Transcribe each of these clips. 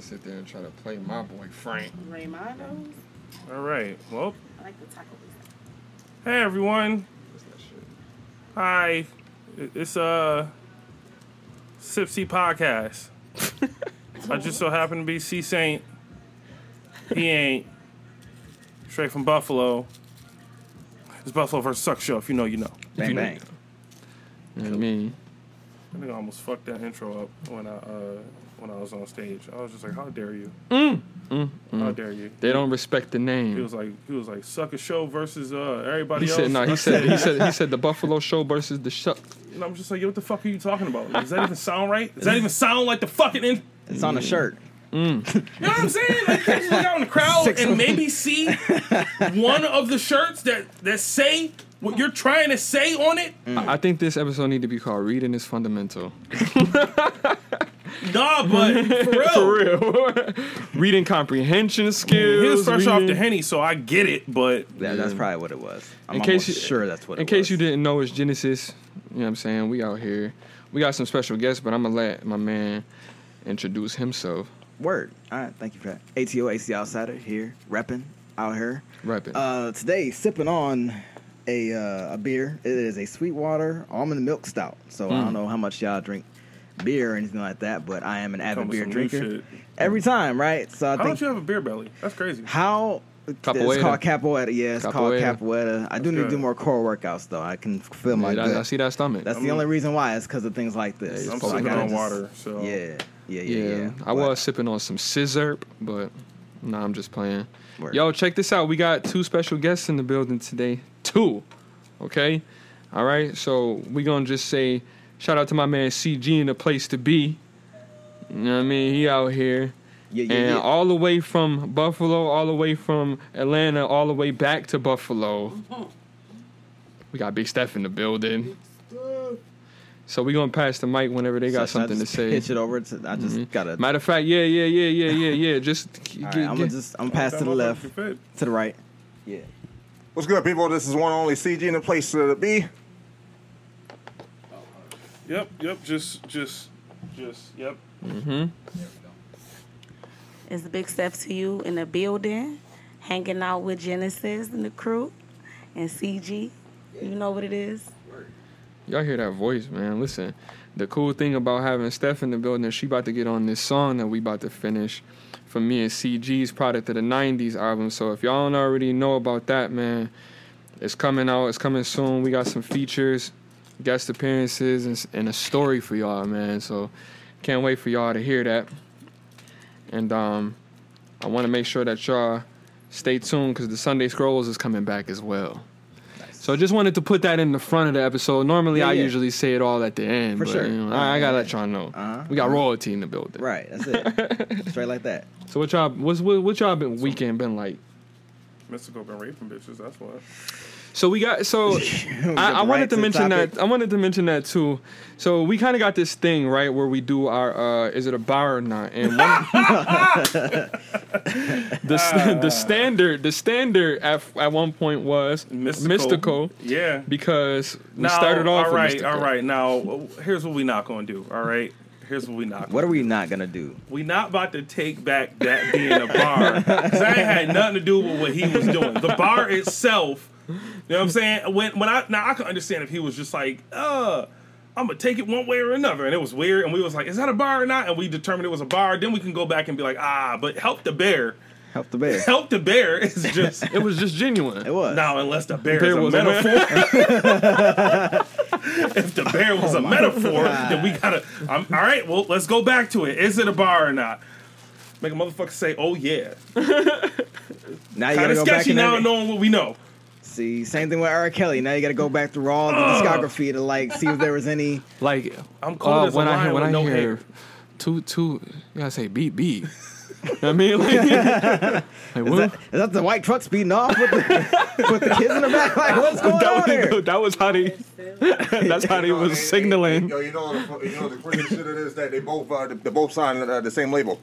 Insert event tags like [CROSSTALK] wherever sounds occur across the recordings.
to sit there and try to play my boy Frank. Raymondo's. All right. Well, I like the taco hey everyone. What's that shit? Hi. It- It's uh Sipsy podcast. I just so happen to be C Saint. He ain't. Straight from Buffalo. It's Buffalo versus Suck Show. If you know, you know. If Bang you bang. you know. You know I mean? I think I almost fucked that intro up when I uh when I was on stage. I was just like, "How dare you? Mm, mm, How mm. dare you?" They don't respect the name." He was like, he was like, "Suck a show versus uh everybody He else." said, no, he said, he said, he said the Buffalo show versus the shuck. And I'm just like, "Yo, what the fuck are you talking about? Does that even sound right? Does that even sound like the fucking?" In- It's on the shirt. [LAUGHS] You know what I'm saying? Like, you can't just look out in the crowd Six and maybe see [LAUGHS] one of the shirts that that say what you're trying to say on it. I I think this episode need to be called "Reading is Fundamental." [LAUGHS] Nah, but for [LAUGHS] real. For real, [LAUGHS] reading comprehension skills. He was fresh off the henny, so I get it. But Yeah, that's probably what it was. I'm In case you- sure that's what it In was. case you didn't know, it's Genesis. You know what I'm saying? We out here. We got some special guests, but I'm gonna let my man introduce himself. Word. All right, thank you for that. ATO AC Outsider here, repping out here. Rapping. Uh, today, sipping on a uh, a beer. It is a Sweetwater almond milk stout. So I Mm. don't know how much y'all drink beer or anything like that, but I am an avid beer drinker every time, right? So I How think don't you have a beer belly? That's crazy. how it's Capoeira. called capoeira. Yeah, it's called Capoeira. capoeira. I do That's need to do more core workouts though. I can feel Yeah, my I, gut. I see that stomach. That's I'm- the only reason why. It's because of things like this. Yeah, I'm So sipping gotta on just- water, so Yeah, yeah, yeah. yeah, yeah. I But- was sipping on some scissor, but nah, I'm just playing. Word. Yo, check this out. We got two special guests in the building today. Two. Okay? All right. So we're gonna just say shout out to my man CG in the place to be. You know what I mean? He out here. yeah, yeah, and yeah. all the way from Buffalo, all the way from Atlanta, all the way back to Buffalo. We got Big Steph in the building. So we gonna pass the mic whenever they got So should I something to [LAUGHS] say. Pitch it over to. I just Mhm. gotta. Matter of fact, yeah, yeah, yeah, yeah, yeah, yeah. Just [LAUGHS] g- all g- right, I'm gonna just. I'm gonna pass to the left, to the right. Yeah. What's good, people? This is one only CG in the place to be. Yep, yep. Just, just, just. Yep. Mm-hmm. There we go. It's Big Steph to you in the building, hanging out with Genesis and the crew, and CG. You know what it is? Y'all hear that voice, man? Listen, the cool thing about having Steph in the building is she about to get on this song that we about to finish from me and CG's product of the '90s album. So if y'all don't already know about that, man, it's coming out. It's coming soon. We got some features, guest appearances, and, and a story for y'all, man. So can't wait for y'all to hear that. And um, I want to make sure that y'all stay tuned because the Sunday Scrolls is coming back as well. So I just wanted to put that in the front of the episode. Normally, Yeah, I yeah. usually say it all at the end, For but sure. you know, I, I gotta let y'all know. Uh-huh. We got royalty in the building. Right. That's it. [LAUGHS] Straight like that. So what y'all what's what, what y'all been weekend been like? Mystikal been raping bitches. That's why. So we got so [LAUGHS] Get I, I right wanted to mention topic. that I wanted to mention that too. So we kind of got this thing right where we do our uh is it a bar or not? And one, [LAUGHS] the st- [LAUGHS] the standard the standard at at one point was Mystikal. Mystikal Yeah. because we Now, started off All with right, Mystikal. all right. Now, here's what we not gonna do. All right. Here's what we not. What Gonna are we not gonna do? We not about to take back that being a bar. Cause that had nothing to do with what he was doing. The bar itself, you know what I'm saying? When when I now I can understand if he was just like, uh, I'm gonna take it one way or another, and it was weird, and we was like, is that a bar or not? And we determined it was a bar. Then we can go back and be like, ah, but help the bear. Help the bear. Help the bear is [LAUGHS] just It was just genuine. It was. now unless the bear, Bear is a was a metaphor. [LAUGHS] [LAUGHS] if the bear was a metaphor, then we gotta. I'm, all right, well, let's go back to it. Is it a bar or not? Make a motherfucker say, "Oh yeah." Now you Kind gotta of go back sketchy and now, every- knowing what we know. See. Same thing with R. Kelly. Now you gotta go back through all the discography to like see if there was any. Like I'm cold uh, as a when I lion hear when with I no hear hair. two two, you gotta say beat beat. You know what I mean, like, [LAUGHS] like Is that, is that the white truck speeding off with the, with the kids in the back? Like what's going that, on here? was, that was how they. [LAUGHS] That's how they was signaling. Yo, you know, the, you know the crazy shit it is that they both uh, they both signed uh, the same label.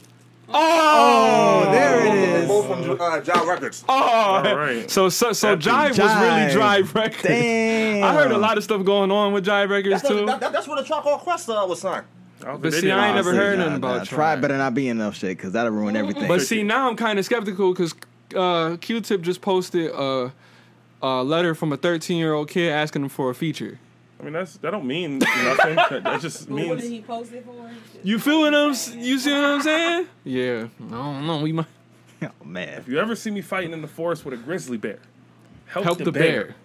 Oh, there it They're both from uh, Jive Records. Oh, All right. so so so Jive, Jive. was really Jive Records. Damn. I heard a lot of stuff going on with Jive Records That's, too. what, that, that's where the Chocolate Quest uh, was signed. I don't But think see, they did I ain't honestly. never heard Nah, nothing nah, about Try Tribe. better not be in enough shit because that'll ruin everything. But see, now I'm kind of skeptical because uh, Q-Tip just posted a, a letter from a 13 year old kid asking him for a feature. I mean, that's that don't mean nothing. [LAUGHS] that, that just What means did he post it for? You feeling them? You see what I'm saying? Yeah. I don't know. We might [LAUGHS] oh, man. if you ever see me fighting in the forest with a grizzly bear, help, help the bear.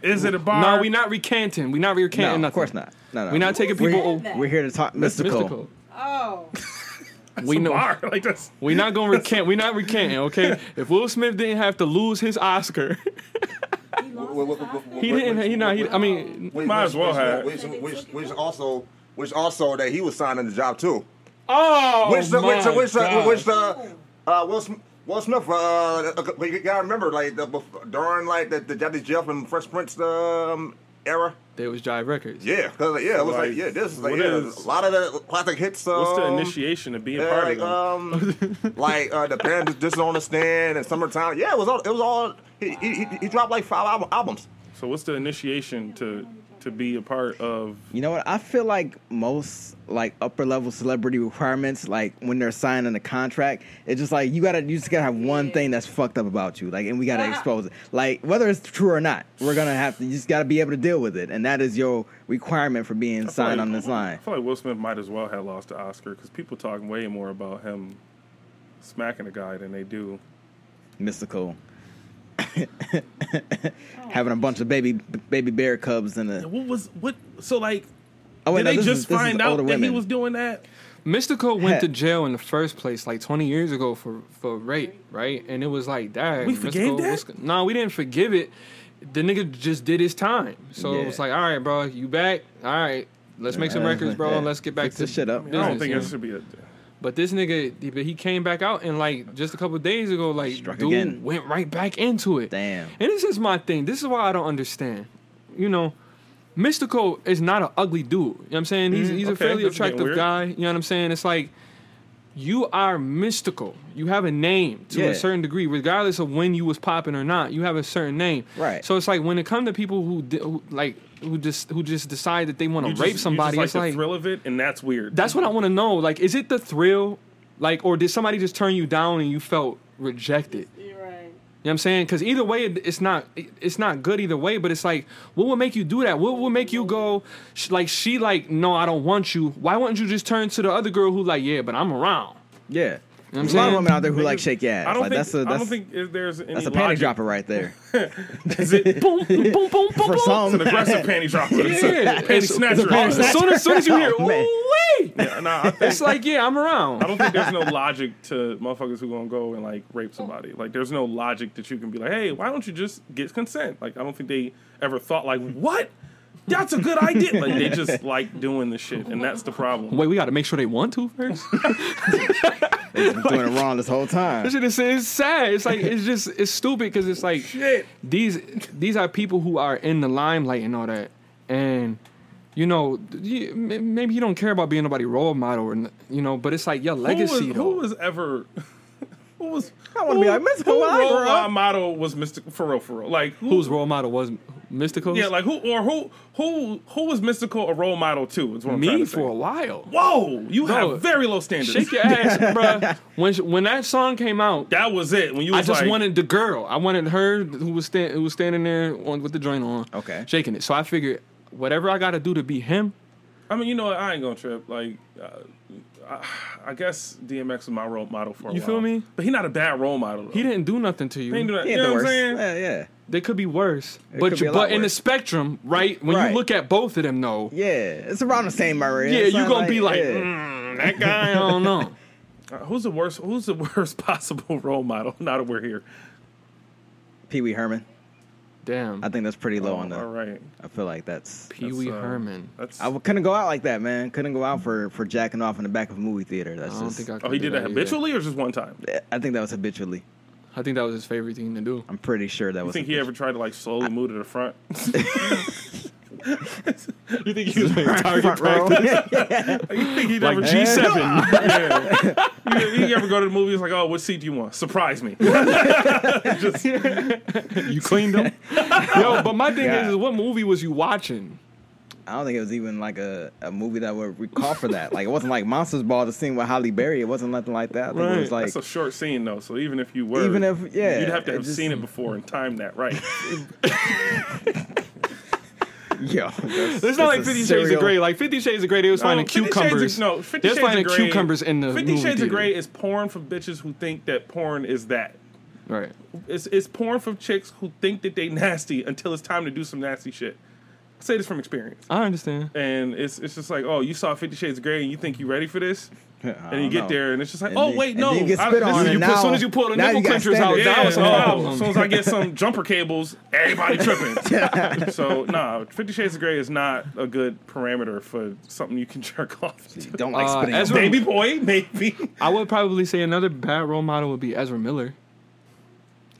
Is it a bar? No, we're not recanting. We're not recanting No, nothing. of course not. No, no. We not taking We're- people. that? We're here to talk Mystikal. Mystikal. [LAUGHS] Oh, We a know. bar like that's. We not gonna recant. We're not recanting. Okay. If Will Smith didn't have to lose his Oscar, he lost Wh- wh- his wh- Oscar? he didn't. He not. He, I mean, Which- Might as well which- have. Which, which, which also, which also that he was signing the job too. oh Which, the, which, the, my which, the, God. which the, uh, Will Smith. Will Smith, uh, you gotta remember, like the, during like the, the Johnny Jeff and Fresh Prince um, era. There was Jive Records. Yeah, cause yeah, it was like, Like, yeah, this is like yeah, is- a lot of the classic hits. Um, What's the initiation to be a yeah, part like, of them? um, [LAUGHS] like uh, the band just on the stand and summertime. Yeah, it was all. It was all. He, he, he- he dropped like five album, albums. so what's the initiation to to be a part of? You know what? I feel like most like upper level celebrity requirements, like when they're signing a contract, it's just like you gotta you just gotta have one thing that's fucked up about you, like, and we gotta expose it. Like whether it's true or not, we're gonna have to. You just gotta be able to deal with it, and that is your requirement for being signed like- on this line. I feel like Will Smith might as well have lost the Oscar because people talk way more about him smacking a guy than they do. Mystikal. [COUGHS] Having a bunch of baby baby bear cubs in the. What was what? So like, Oh did no, they just is- find out older that he was doing that? Mystikal went to [LAUGHS] jail in the first place like 20 years ago for for rape, right? And it was like, dang, We forgave that? what's go-" No, we didn't forgive it. The nigga just did his time. So it was like, all right, bro, you back? All right, let's make some records, bro, yeah. and let's get back Fix to this shit up. I, I don't think you it should be a. But this nigga, he- but he came back out and like just a couple days ago, like Struck dude again. went right back into it. Damn. And this is my thing. This is why I don't understand. You know, Mystikal is not an ugly dude. You know what I'm saying? He's he's a Mm, fairly that's attractive guy. You know what I'm saying? It's like you are Mystikal. You have a name to Yeah. a certain degree, regardless of when you was popping or not. You have a certain name. Right. So it's like when it comes to people who, who like who just who just decide that they want You to just- rape you somebody, just it's like like thrill of it, and that's weird. that's what I want to know. Like, is it the thrill? Like, or did somebody just turn you down and you felt rejected? You're right. You know what I'm saying? Because either way, it- it's not it- it's not good either way. But it's like, what would make you do that? What would make you go sh- like she like, no, I don't want you. Why wouldn't you just turn to the other girl who like, yeah, but I'm around. Yeah. You know There's a lot of women out there who Niggas- like shake your ass. I don't like think. that's a I that's, don't think if there's any that's a panty logic. dropper right there. [LAUGHS] Is it [LAUGHS] boom, boom, boom, boom, For boom. some, an aggressive panty dropper? [LAUGHS] It's a Yeah, panty it's- snatcher. a panty As soon as, soon as you hear, Oh, man. ooh Yeah, nah, I think it's like, yeah, I'm around. I don't think there's no logic to motherfuckers who gonna go and like rape somebody. Like, there's no logic that you can be like, hey, why don't you just get consent? Like, I don't think they ever thought like, what? That's a good idea. Like, they just like doing the shit, and that's the problem. Wait, we got to make sure they want to first. [LAUGHS] They've been doing it wrong this whole time. That shit is it's sad. It's like it's just it's stupid because it's like Shit. these these are people who are in the limelight and all that, and you know you, m- maybe you don't care about being nobody role model or n- you know, but it's like your legacy who was, though. who was ever? [LAUGHS] Who was? I wanna be like, "Mr. Who when I role model was Mr. for real? For real? Like who, Whose role model was Mystikal? Yeah, like who or who who who was Mystikal a role model too? Is what I'm me to say. for a while. Whoa, you Bro, have very low standards. Shake your ass, [LAUGHS] bruh. When sh- when that song came out, that was it. When you I just like, wanted the girl. I wanted her who was stand, who was standing there on, with the joint on, Okay. shaking it. So I figured whatever I got to do to be him, I mean, you know, what? I ain't gonna trip. Like, uh, I, I guess DMX was my role model for a You while. feel me? But he's not a bad role model. Though. he didn't do nothing to you. He ain't do that. He You know the what I'm worst. saying? Yeah, yeah. They could be worse, It but could be you, a but in the spectrum, right? When Right. you look at both of them, though, Yeah, it's around the same area. yeah, you not gonna be like, yeah. mm, that guy. I don't know. [LAUGHS] Uh, who's the worst? Who's the [LAUGHS] worst possible role model? Now that we're here. Pee Wee Herman. Damn, I think that's pretty low on the. All right. I feel like that's. Pee Wee uh, Herman. That's. I couldn't go out like that, man. Couldn't go out for for jacking off in the back of a movie theater. I That's don't just. think I. Could oh, he do did that either. habitually or just one time? I think that was habitually. I think that was his favorite thing to do. I'm pretty sure that was You was. think he ever tried to like slowly move to the front? [LAUGHS] [LAUGHS] You think he was playing front row? [LAUGHS] you think he like never G seven? Yeah. you, you ever go to the movies like, oh, what seat do you want? Surprise me. just, you cleaned them. Yo, but my thing God. is, is, what movie was you watching? I don't think it was even like a, a movie that would recall for that. Like it wasn't like Monsters Ball, the scene with Halle Berry. It wasn't nothing like that. I think it was like That's a short scene though, so even if you were, Even if- yeah, you'd have to have just- seen it before and timed that right. [LAUGHS] yo. It's not like Fifty Shades of Grey. Like Fifty Shades of Grey, they was finding No, Fifty Shades cucumbers. Of, no, Fifty Shades finding of Grey, cucumbers in the Fifty movie Shades of. Grey is porn for bitches who think that porn is that. Right. It's it's porn for chicks who think that they nasty until it's time to do some nasty shit. I say this from experience. I understand. And it's it's just like, oh, you saw Fifty Shades of Grey and you think you're ready for this, [LAUGHS] and you get know. there and it's just like, And oh then- wait, no, you get spit this on you and put- as soon as you pull the now nipple you clenchers out, standards. that Yeah, was some problem. as soon as I get some jumper cables, everybody tripping. [LAUGHS] so nah, Fifty Shades of Grey is not a good parameter for something you can [LAUGHS] jerk off to. Don't like Uh, spitting. as on Baby boy, maybe. I would probably say another bad role model would be Ezra Miller,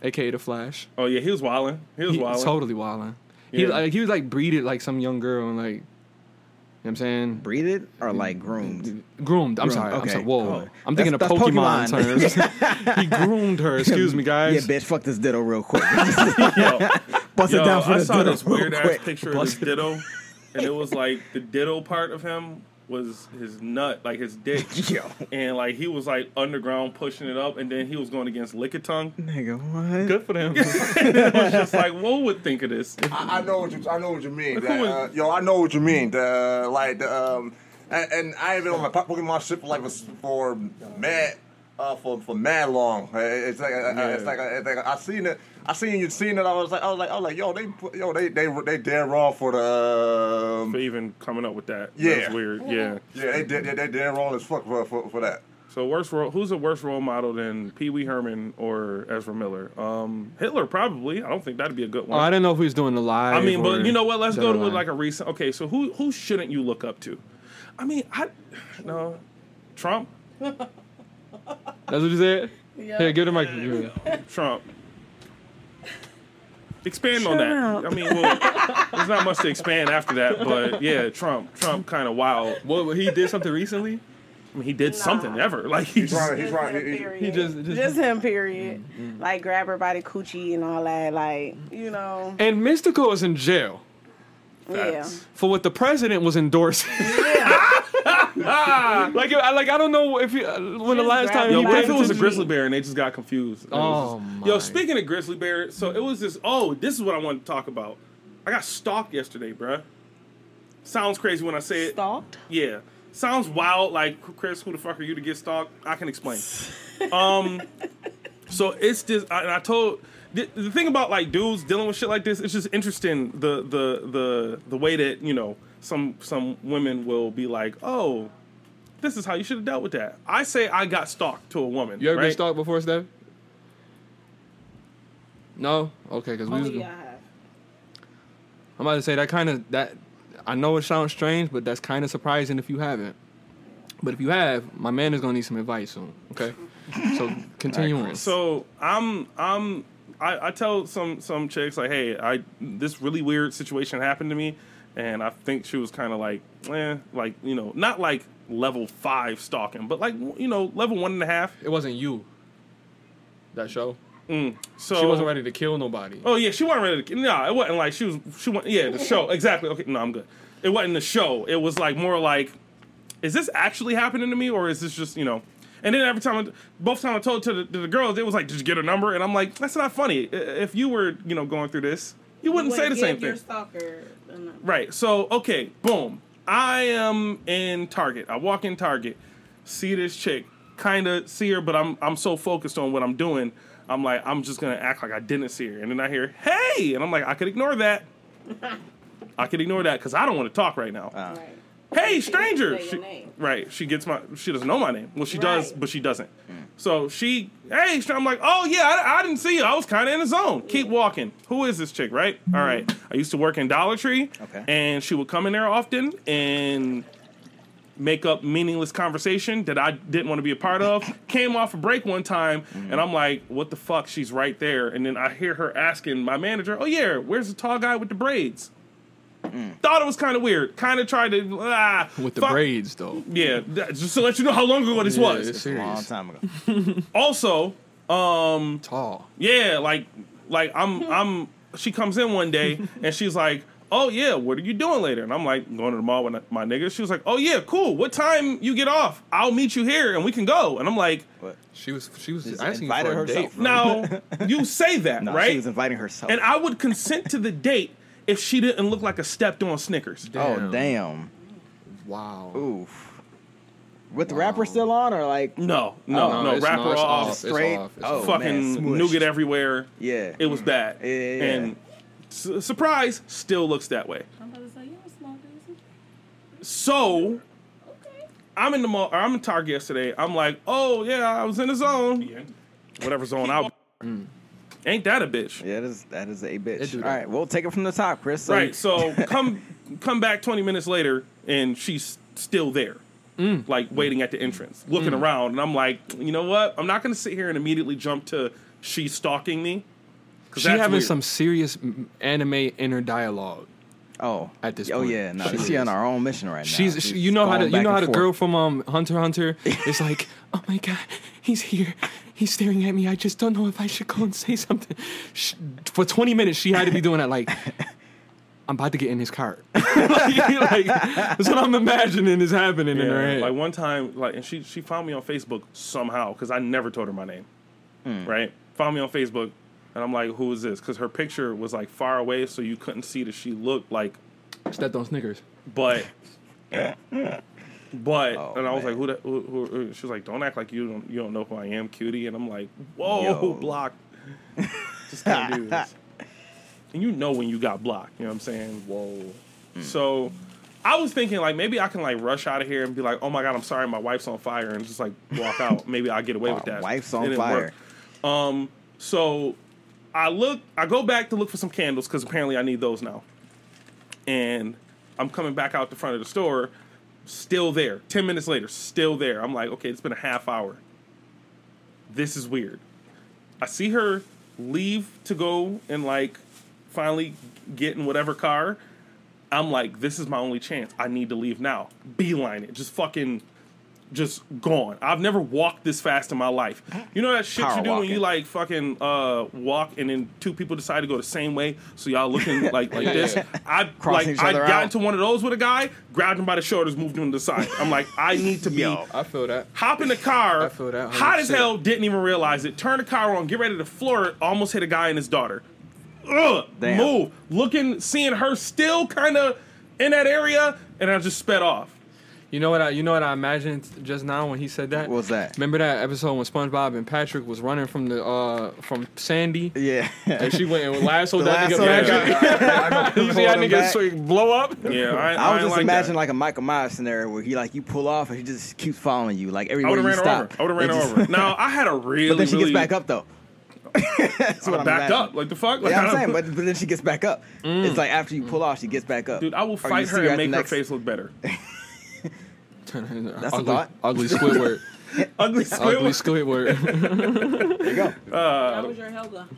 aka the Flash. Oh yeah, he was wilding. He was He, wilding. totally wilding. He Yeah. like he was like breeded like some young girl and like, you know what I'm saying breeded or mm, like mm, groomed. Mm, groomed. I'm Groomed, sorry. I'm okay. sorry. Whoa. Oh. I'm thinking That's- of that's Pokemon, Pokemon. terms. [LAUGHS] he groomed her. Excuse me, guys. Yeah, bitch, fuck this ditto real quick. [LAUGHS] Yo, Bust it yo, down for I the saw ditto this real weird ass quick. picture of this Bust it. ditto, and it was like the ditto part of him was his nut, like his dick. [LAUGHS] Yo, And like he was like underground pushing it up, and then he was going against Lickitung. nigga, what? Good for them. [LAUGHS] it was just like, what would think of this? I, I know what you I know what you mean. Look That, who uh, yo, I know what you mean. The, like the um, and, and I have been on my Pokemon ship for like for mad uh for for mad long. It's like uh, it's like it's like I seen it. I seen you seen it. I was like I was like I was like yo they put- yo they they they dead wrong for the um, For even coming up with that, Yeah. that's weird. Yeah. yeah they dead they, they dead wrong as fuck for for, for that. So worst role, who's a worse role model than Pee Wee Herman or Ezra Miller? Um, Hitler probably. I don't think that'd be a good Oh, one. I didn't know if he was doing the live. I mean, but you know what? Let's go to alive. like a recent. Okay, so who who shouldn't you look up to? I mean, I no Trump. [LAUGHS] That's what you said. Yeah. Here, give the mic. Yeah. Trump. Expand on that. up. I mean, well, there's not much to expand after that, but yeah, Trump. Trump kind of wild. Well, he did something recently? I mean, he did Nah. something ever. [LAUGHS] Like he's He's right. He's Just right. him, He- he- period. He just, just, Just him, period. Mm-hmm. Like grab her by the coochie and all that. Like you know, and Mystikal is in jail yeah. for what the president was endorsing. [LAUGHS] like, I like I don't know if he, uh, when the last time. Yo, he what if it was a grizzly bear and they just got confused? And it was Oh, just- my. Yo, speaking of grizzly bear, so it was this. Oh, this is what I wanted to talk about. I got stalked yesterday, bruh. Sounds crazy when I say it. Stalked. Yeah, sounds wild. Like Chris, who the fuck are you to get stalked? I can explain. [LAUGHS] um, so it's just, I, and I told the, the thing about like dudes dealing with shit like this. It's just interesting the the the the way that you know some some women will be like, oh. This is how you should have dealt with that. I say I got stalked to a woman. You ever right? been stalked before, Steph? No. Okay, because we. Oh Was, yeah, I have. I'm about to say that kind of that. I know it sounds strange, but that's kind of surprising if you haven't. But if you have, my man is gonna need some advice soon. Okay, [LAUGHS] so continue on. So I'm I'm I, I tell some some chicks like, hey, I this really weird situation happened to me, and I think she was kind of like, eh, like you know, not like level five stalking, but like you know, level one and a half. It wasn't you. That show. So She wasn't ready to kill nobody. Oh yeah, she wasn't ready to. No, it wasn't like she was. She went. Yeah, the show exactly. Okay, no, I'm good. It wasn't the show. It was like more like, is this actually happening to me, or is this just you know? And then every time, I, both times I told to the, to the girls, it was like, just get a number? And I'm like, that's not funny. If you were you know going through this, you wouldn't say the same Your thing. stalker. Right. So okay, boom. I am in Target. I walk in Target, see this chick, kind of see her, but I'm I'm so focused on what I'm doing. I'm like I'm just gonna act like I didn't see her, and then I hear hey, and I'm like I could ignore that. [LAUGHS] I could ignore that because I don't want to talk right now. Uh, Right. Hey, stranger. She- right. She gets my. She doesn't know my name. Well, she does, but she doesn't. So she, hey, I'm like, oh yeah, I, I didn't see you. I was kind of in the zone. Keep walking. Who is this chick? Right. All right. I used to work in Dollar Tree. Okay. And she would come in there often and make up meaningless conversation that I didn't want to be a part of. [COUGHS] Came off a break one time, and I'm like, what the fuck? She's right there. And then I hear her asking my manager, oh yeah, where's the tall guy with the braids? Thought it was kind of weird. Kind of tried to ah, With the fuck- braids, though. Yeah, that- just to let you know how long ago this Yeah, was. it's a long time ago. [LAUGHS] Also, um, Tall. yeah, like like I'm I'm she comes in one day [LAUGHS] and she's like, "Oh yeah, what are you doing later?" And I'm like, "Going to the mall with my niggas." She was like, "Oh yeah, cool. What time you get off? I'll meet you here and we can go." And I'm like, what? She was she was Just asking invited for a herself. date. "Now [LAUGHS] you say that, No, right?" she was inviting herself. and I would consent to the date if she didn't look like a stepped on Snickers. oh Damn. damn. Wow. Oof. With the rapper still on or like No, no, Oh, no. it's, rapper no, it's off, off. It's Straight? off. Oh, it's Oh, off. fucking man, smushed. nougat everywhere. yeah. It was mm. bad. Yeah, yeah, yeah. And su- surprise, still looks that way. I'm about to say, you don't smoke, Daisy. So Okay. I'm in the mall. I'm in Target yesterday. I'm like, oh yeah, I was in the zone. Whatever zone I. [LAUGHS] Ain't that a bitch? Yeah, that is that is a bitch. All right, do All that. right, we'll take it from the top, Chris. So Right. So [LAUGHS] come come back 20 minutes later, and she's still there. Like waiting at the entrance, looking around, and I'm like, you know what? I'm not gonna sit here and immediately jump to she's stalking me. 'cause She that's having weird. some serious anime inner dialogue. Oh, At this Oh point, yeah, no, she she, on our own mission right now. She's, she, you know how to you know how the girl from um Hunter x Hunter [LAUGHS] is like, oh my god, he's here, he's staring at me. I just don't know if I should go and say something. Sh for 20 minutes, she had to be doing that like. [LAUGHS] I'm about to get in his car. like, [LAUGHS] like, that's what I'm imagining is happening in her head. like one time, like, and she she found me on Facebook somehow because I never told her my name. Hmm. Right? Found me on Facebook, and I'm like, who is this? Because her picture was like far away, so you couldn't see that she looked like. Stepped on Snickers. But, [LAUGHS] but, Oh, and I was man. like, who, that, who, who? who- She was like, don't act like you don't you don't know who I am, cutie. And I'm like, whoa, Yo. [LAUGHS] block. Just can't do this. [LAUGHS] And you know when you got blocked. You know what I'm saying? Whoa. Mm. So. I was thinking like maybe I can like rush out of here and be like, oh my god, I'm sorry, my wife's on fire, and just like walk out. [LAUGHS] maybe I'll get away with that. wife's on fire. work. Um, so I look, I go back to look for some candles because apparently I need those now. And I'm coming back out the front of the store, still there. Ten minutes later, still there. I'm like, okay, it's been a half hour. This is weird. I see her leave to go and like finally get in whatever car. I'm like, this is my only chance. I need to leave now. Beeline it. Just fucking just gone. I've never walked this fast in my life. You know that shit Power you do when you like fucking uh, walk and then two people decide to go the same way, so y'all looking [LAUGHS] like like this. I Crossing like each I got out. into one of those with a guy, grabbed him by the shoulders, moved him to the side. I'm like, I need to be Yo. I feel that. hop in the car, I feel that hot as hell, didn't even realize it. Turn the car on, get ready to floor it, almost hit a guy and his daughter. Ugh, Damn. move. Looking, seeing her still kind of in that area, and I just sped off. You know what I you know what I imagined just now when he said that? What was that? Remember that episode when SpongeBob and Patrick was running from the uh from Sandy? Yeah. And she went and lassoed The that nigga lasso back. [LAUGHS] You see that Pulled nigga swing, blow up? Yeah, I, I was just like imagining like a Michael Myers scenario where he like you pull off and he just keeps following you like I everywhere would have you ran stop. over. I would have ran It her just- over. Now I had a really, [LAUGHS] But then she really gets back up though. [LAUGHS] That's what I'm backed imagining. up. Like the fuck. Like, Yeah, I I'm saying, but, but then she gets back up. It's like after you pull off, she gets back up. dude, I will fight see her at and the make her face look better. That's a ugly, thought. Ugly Squidward. [LAUGHS] Ugly ugly Squidward. Squidward. [LAUGHS] There you go. that uh, was your Helga.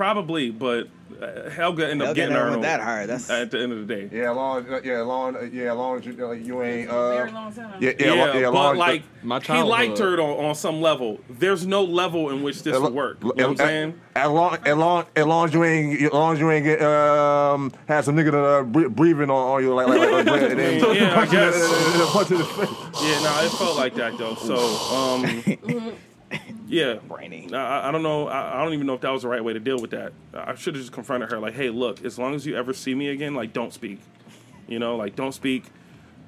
Probably, but uh, Helga ended up getting never her went on- that hard. That's at the end of the day. Yeah, long, yeah, long, yeah, long as you, uh, you ain't. Very Uh, long time. yeah, Yeah, yeah, long, yeah, but long, like My he liked her on, on some level. There's no level in which this would work. You know what I'm saying? As long, as long, as long as you ain't, as long as you ain't get, um, have some nigga uh, breathing on, on you like, like, like, like and then [LAUGHS] Yeah, I guess. [LAUGHS] and then punch in the face. Yeah, no, it felt like that though. So, um, [LAUGHS] [LAUGHS] yeah, brainy. I, I don't know. I, I don't even know if that was the right way to deal with that. I should have just confronted her, like, "Hey, look, as long as you ever see me again, like, don't speak. You know, like, don't speak.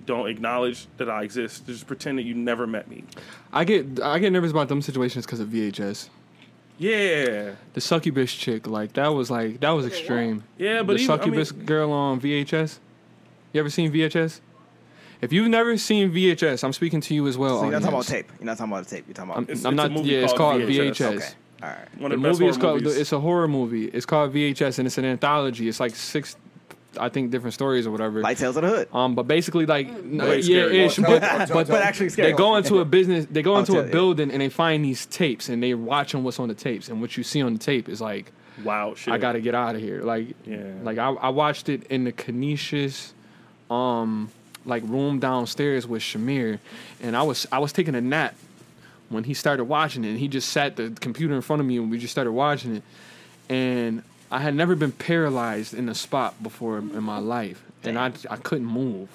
Don't acknowledge that I exist. Just pretend that you never met me. I get I get nervous about them situations because of VHS. Yeah, The succubus chick, like that was like that was extreme. yeah, but the even, I mean, succubus girl on VHS. You ever seen VHS? If you've never seen VHS, I'm speaking to you as well. So you're not talking about tape. You're not talking about the tape. You're talking about. I'm, It's- I'm it's a not. movie Yeah, it's called called VHS. VHS. okay. All right. one The of the, best movie is called. movies. It's a horror movie. It's called VHS, and it's an anthology. It's like six, I think, different stories or whatever. Light Tales of the Hood. Um, but basically, like, no, yeah, scary. ish, but, tell- tell- but But actually scary. they go into a business. They go into tell a you. building and they find these tapes, and they watching what's on the tapes, and what you see on the tape is like, wow shit. I got to get out of here. Like, Yeah. like I, I watched it in the Canisius, um, like room downstairs with Shamir, and I was I was taking a nap when he started watching it. And he just sat the computer in front of me, and we just started watching it, and I had never been paralyzed in a spot before in my life, and I I couldn't move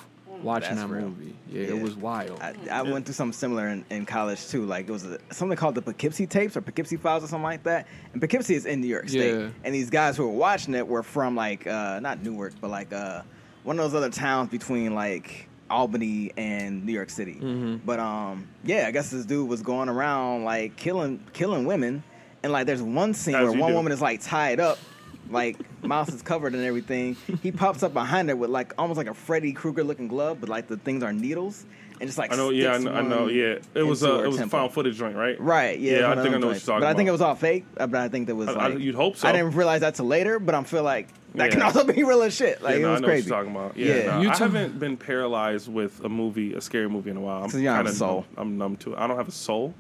watching That's that real. movie. Yeah, Yeah. it was wild. I, I went through something similar in, in college too. Like it was a, something called the Poughkeepsie tapes or Poughkeepsie files or something like that. And Poughkeepsie is in New York State. Yeah. And these guys who were watching it were from like uh, not Newark, but like uh, one of those other towns between like Albany and New York City. Mm-hmm. But um, yeah, I guess this dude was going around like killing killing women. And like there's one scene As where one do. woman is like tied up. Like mouth is covered and everything. He pops up behind her with like almost like a Freddy Krueger looking glove, but like the things are needles and just like I know. Yeah, I know. I know yeah, it was a it was a temple. found footage joint, right? Right. Yeah. Yeah, I think I them know what joints. you're talking But I think it was all fake. uh, But I think that was I- I- like you'd hope so. I didn't realize that till later, but I'm feel like that can also [LAUGHS] be real as shit. Like yeah, no, it I was know crazy. what you're talking about. Yeah, Yeah. no, You I haven't been paralyzed with a movie, a scary movie in a while. I'm So you don't have a kinda soul. numb- I'm numb to it. I don't have a soul.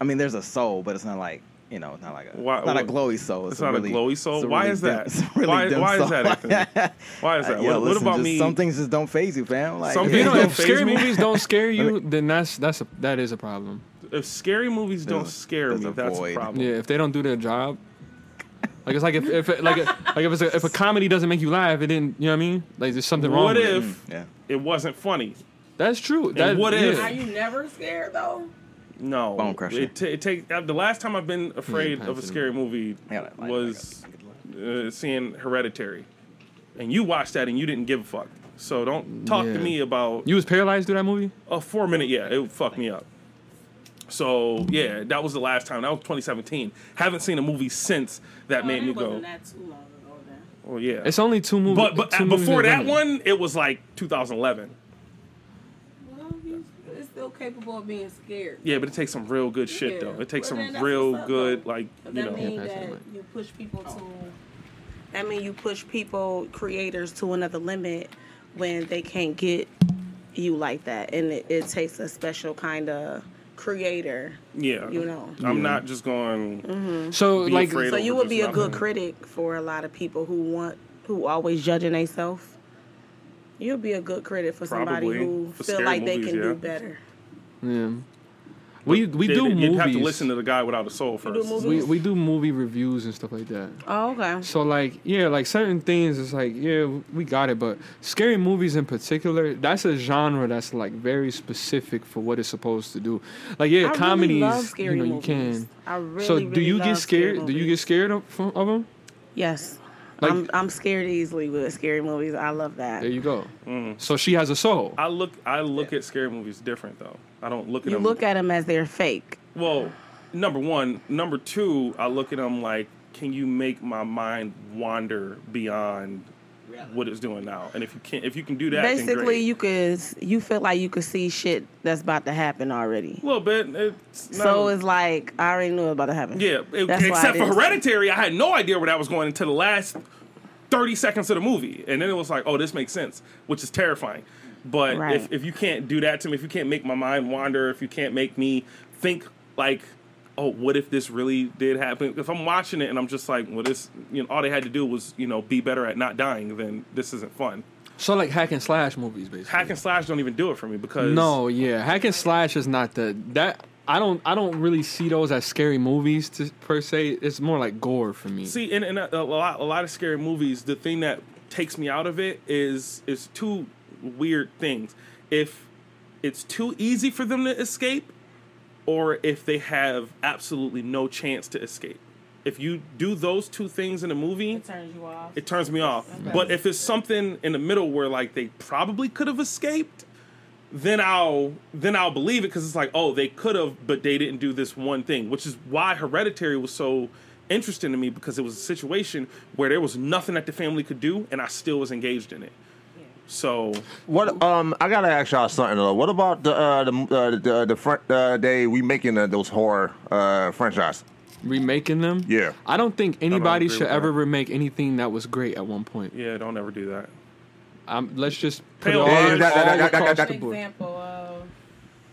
I mean, there's a soul, but it's not like you know, not like a Why- it's not a glowy soul. It's, It's not a really, glowy soul? it's a Why really is that? it's really Why- why is that, [LAUGHS] Why is that? Uh, yo, what, what listen, about just me? Some things just don't phase you, fam. Like Some If you know, if scary me. movies don't scare you, then that's that's a that is a problem. if scary movies don't There's- scare there's me, a that's void. a problem. Yeah, if they don't do their job. Like it's like if, if it, like [LAUGHS] like if it's a, if a comedy doesn't make you laugh, it didn't. You know what I mean? Like there's something wrong. What with it. What if yeah. it wasn't funny? That's true. That, what if- Are you never scared though? No, Bone Crusher. It, ta- it take uh, the last time I've been afraid of a scary movie I I- I was uh, seeing Hereditary, and you watched that and you didn't give a fuck. So don't talk Yeah. to me about You was paralyzed through that movie. a four minute. Yeah, it fucked me up. So yeah, that was the last time. That was 2017. Haven't seen a movie since that Oh, made me go. wasn't that too long ago then. Oh yeah. It's only two movies. but but two uh, movies before in that Venom. one, it was like 2011. Well, you- it's still capable of being scared. Yeah, but it takes some real good shit Yeah. though. It takes Well, some real good though. like Does you that know. mean pass that that you push people oh. to? I mean, you push people, creators, to another limit when they can't get you like that, and it, it takes a special kind of creator. Yeah. You know. I'm not just going. Mm-hmm. So Be like So you would be a not good being- critic for a lot of people who want, who always judging themselves. You'll be a good critic for somebody who For feel scary like they can yeah. do better. Yeah. we we They- do You'd have to listen to the guy without a soul You do first. we we do movie reviews and stuff like that. Oh, okay. So like yeah, like certain things it's like yeah we got it, but scary movies in particular, that's a genre that's like very specific for what it's supposed to do. Like yeah, I comedies, really love scary you know, you movies. can. I really, so do you love get scared? Do you get scared of, of them? Yes. Like- I'm I'm scared easily with scary movies. I love that. There you go. Mm. So she has a soul. I look. I look at scary movies different though. I don't look at You them. look at them as they're fake. well, number one, number two. I look at them like, can you make my mind wander beyond what it's doing now? And if you can, if you can do that, then Basically, great. you could you feel like you could see shit that's about to happen already. a little bit. It's not- So it's like I already knew it was about to happen. Yeah, it- That's except for didn't- Hereditary, I had no idea where that was going until the last 30 seconds of the movie. And then it was like, oh, this makes sense, which is terrifying. But Right. if, if you can't do that to me, if you can't make my mind wander, if you can't make me think like, oh, what if this really did happen? If I'm watching it and I'm just like, well, this, you know, all they had to do was, you know, be better at not dying, then this isn't fun. So like hack and slash movies, basically. Hack and slash don't even do it for me because No, yeah, hack and slash is not the that. I don't. I don't really see those as scary movies to, per se. It's more like gore for me. See, in, in a, a lot, a lot of scary movies, the thing that takes me out of it is is two weird things. If it's too easy for them to escape, or if they have absolutely no chance to escape. If you do those two things in a movie, It turns you off. it turns me off. But if it's something in the middle where like they probably could have escaped, then I'll then I'll believe it because it's like, oh, they could have, but they didn't do this one thing, which is why Hereditary was so interesting to me because it was a situation where there was nothing that the family could do, and I still was engaged in it. So What um I gotta ask y'all something though. What about the uh, the uh, the the front uh, they remaking uh, those horror uh, franchise? Remaking them. Yeah. I don't think anybody agree should with ever that. remake anything that was great at one point. yeah, don't ever do that. Um, let's just put it all, Yeah, all that- that- that- that- across that- the board. example of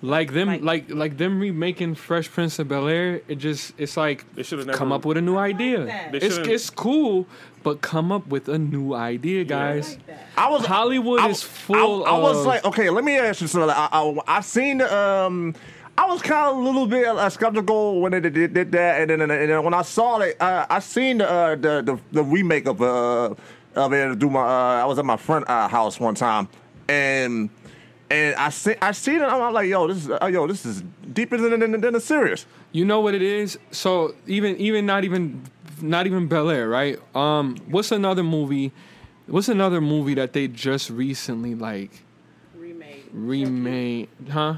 Like them, Like- like like them remaking Fresh Prince of Bel Air. It just it's like They should have never come up with a new idea. that. They It's should've- it's cool, but come up with a new idea, guys. like. I was Hollywood I, is full I, I was of- like, okay, let me ask you something. I, I, I've seen um. I was kind of a little bit uh, skeptical when they did, did that, and then, and then when I saw it, uh, I seen the, uh, the the the remake of uh of it. Do my uh, I was at my friend uh, house one time, and and I see I seen it. I'm like, yo, this is uh, yo, this is deeper than than, than the serious. You know what it is? So even even not even not even Bel Air, right? Um, what's another movie? What's another movie that they just recently like Remade. remade? Huh?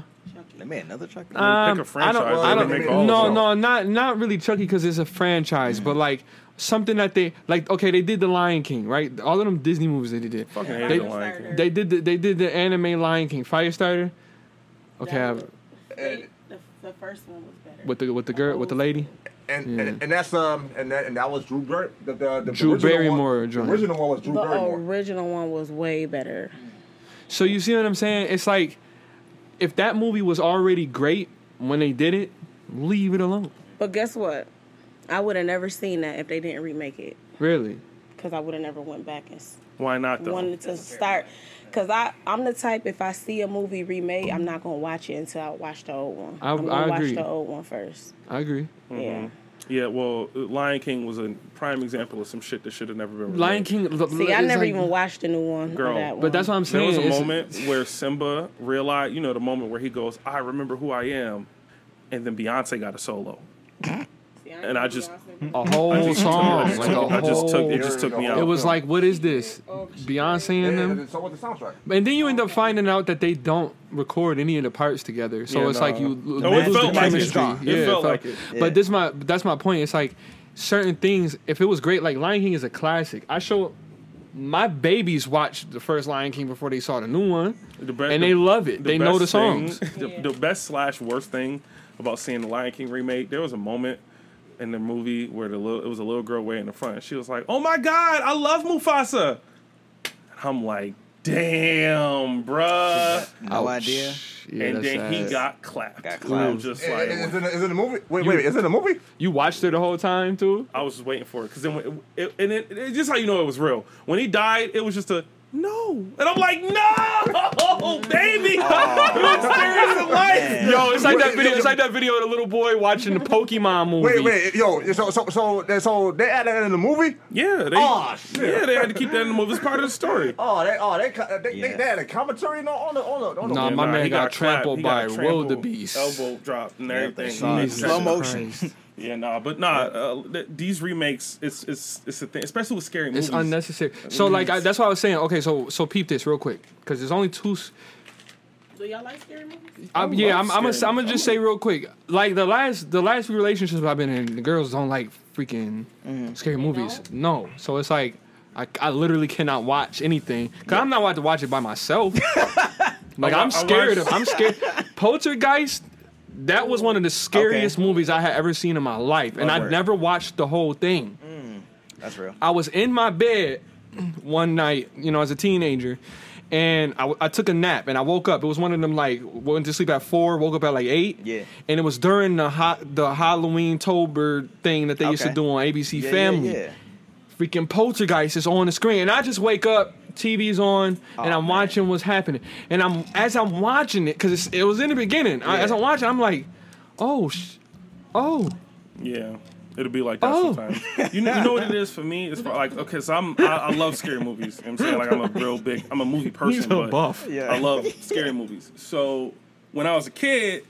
They made another Chucky. pick a Um, I don't. franchise, I don't. make all No, of no, not not really Chucky because it's a franchise, but like something that they like. Okay, they did the Lion King, right? All of them Disney movies that they did. Fucking They- the Lion King. They did. The, they did the anime Lion King Firestarter. Okay, That I- was- they- the, the first one was better. with the with the girl with the lady. And, Yeah. and and that's um and that, and that was Drew Bar- the, the, the Drew original Barrymore One, joint. the original one was Drew the Barrymore. original one was way better. So you see what I'm saying? It's like if that movie was already great when they did it, leave it alone. But guess what? I would have never seen that if they didn't remake it. Really. Because I would have never went back and Why not though? wanted to start. Because I, I'm the type, if I see a movie remade, I'm not going to watch it until I watch the old one. I- am going I watch agree. the old one first. I agree. Yeah. Mm-hmm. Yeah, well, Lion King was a prime example of some shit that should have never been. Lion. King. l- See, I never like- even watched the new one. Girl, that one. But that's what I'm saying. There was a It's- moment where Simba realized, you know, the moment where he goes, "I remember who I am," and then Beyonce got a solo. See, and I just- a whole just, song. I just, like a took, I just took it. Just took me out. It was like, what is this? Beyonce and them. and so was the soundtrack. And then you end up finding out that they don't record any of the parts together. So Yeah, it's no. like you oh, No, lose it felt the like it. chemistry. It Yeah, felt like it. But this my that's my point. It's like certain things. If it was great, like Lion King is a classic. I show my babies watched the first Lion King before they saw the new one, The be- and the- they love it. the They know the best thing- songs. [LAUGHS] the, the best slash worst thing about seeing the Lion King remake, there was a moment in the movie where the little, it was a little girl way in the front. She was like, "Oh my god, I love Mufasa." And I'm like, "Damn, bruh." No idea. Yeah, and that's then he got clapped. Got We were clapped. just Is, like, is, it, is it in the movie? Wait, wait, is it in the movie? You watched it the whole time too. I was just waiting for it because then when it, it, and it, it's just how you know it was real. When he died, it was just a no, and I'm like, no, baby, [LAUGHS] oh, [LAUGHS] you experiencing life. Yo, it's like that video. It's like that video of the little boy watching the Pokemon movie. Wait, wait, yo, so so so so they added that in the movie? Yeah, they, Oh, shit. yeah, they had to keep that in the movie. It's part of the story. Oh, they oh they they, they, Yeah. they had a commentary on the on the on the. On the Nah, my man he got clapped. trampled He got by trampled, wildebeest. elbow drop and everything. saw it. Jesus Slow motion. Christ. Yeah, nah, but nah. Uh, th- these remakes, it's it's it's a thing, especially with scary movies. It's unnecessary. So like I, that's why I was saying. Okay, so so peep this real quick because there's only two. s- Do y'all like scary movies? I'm, yeah, I'm. I'm gonna I'm gonna just say real quick. Like the last the last few relationships I've been in, the girls don't like freaking scary movies. No, so it's like. I, I literally cannot watch anything because I'm not about to watch it by myself. [LAUGHS] like I, I'm I scared watched- of. I'm scared. [LAUGHS] Poltergeist. That was one of the scariest movies I had ever seen in my life, and I never watched the whole thing. Mm, that's real. I was in my bed one night, you know, as a teenager, and I, I took a nap and I woke up. It was one of them like went to sleep at four, woke up at like eight. Yeah. And it was during the hot the Halloween Tober thing that they used to do on ABC Yeah, Family. Yeah, yeah. Freaking Poltergeist is on the screen, and I just wake up. TV's on, and Oh, I'm man. watching what's happening. And I'm as I'm watching it because it was in the beginning. I, as I'm watching, I'm like, oh, sh- oh, Yeah, it'll be like that Oh. sometimes. You know, you know what it is for me? It's for, like okay, so I'm I, I love scary movies. You know what I'm saying like I'm a real big I'm a movie [LAUGHS] person, He's a but buff. Yeah. I love [LAUGHS] scary movies. So when I was a kid,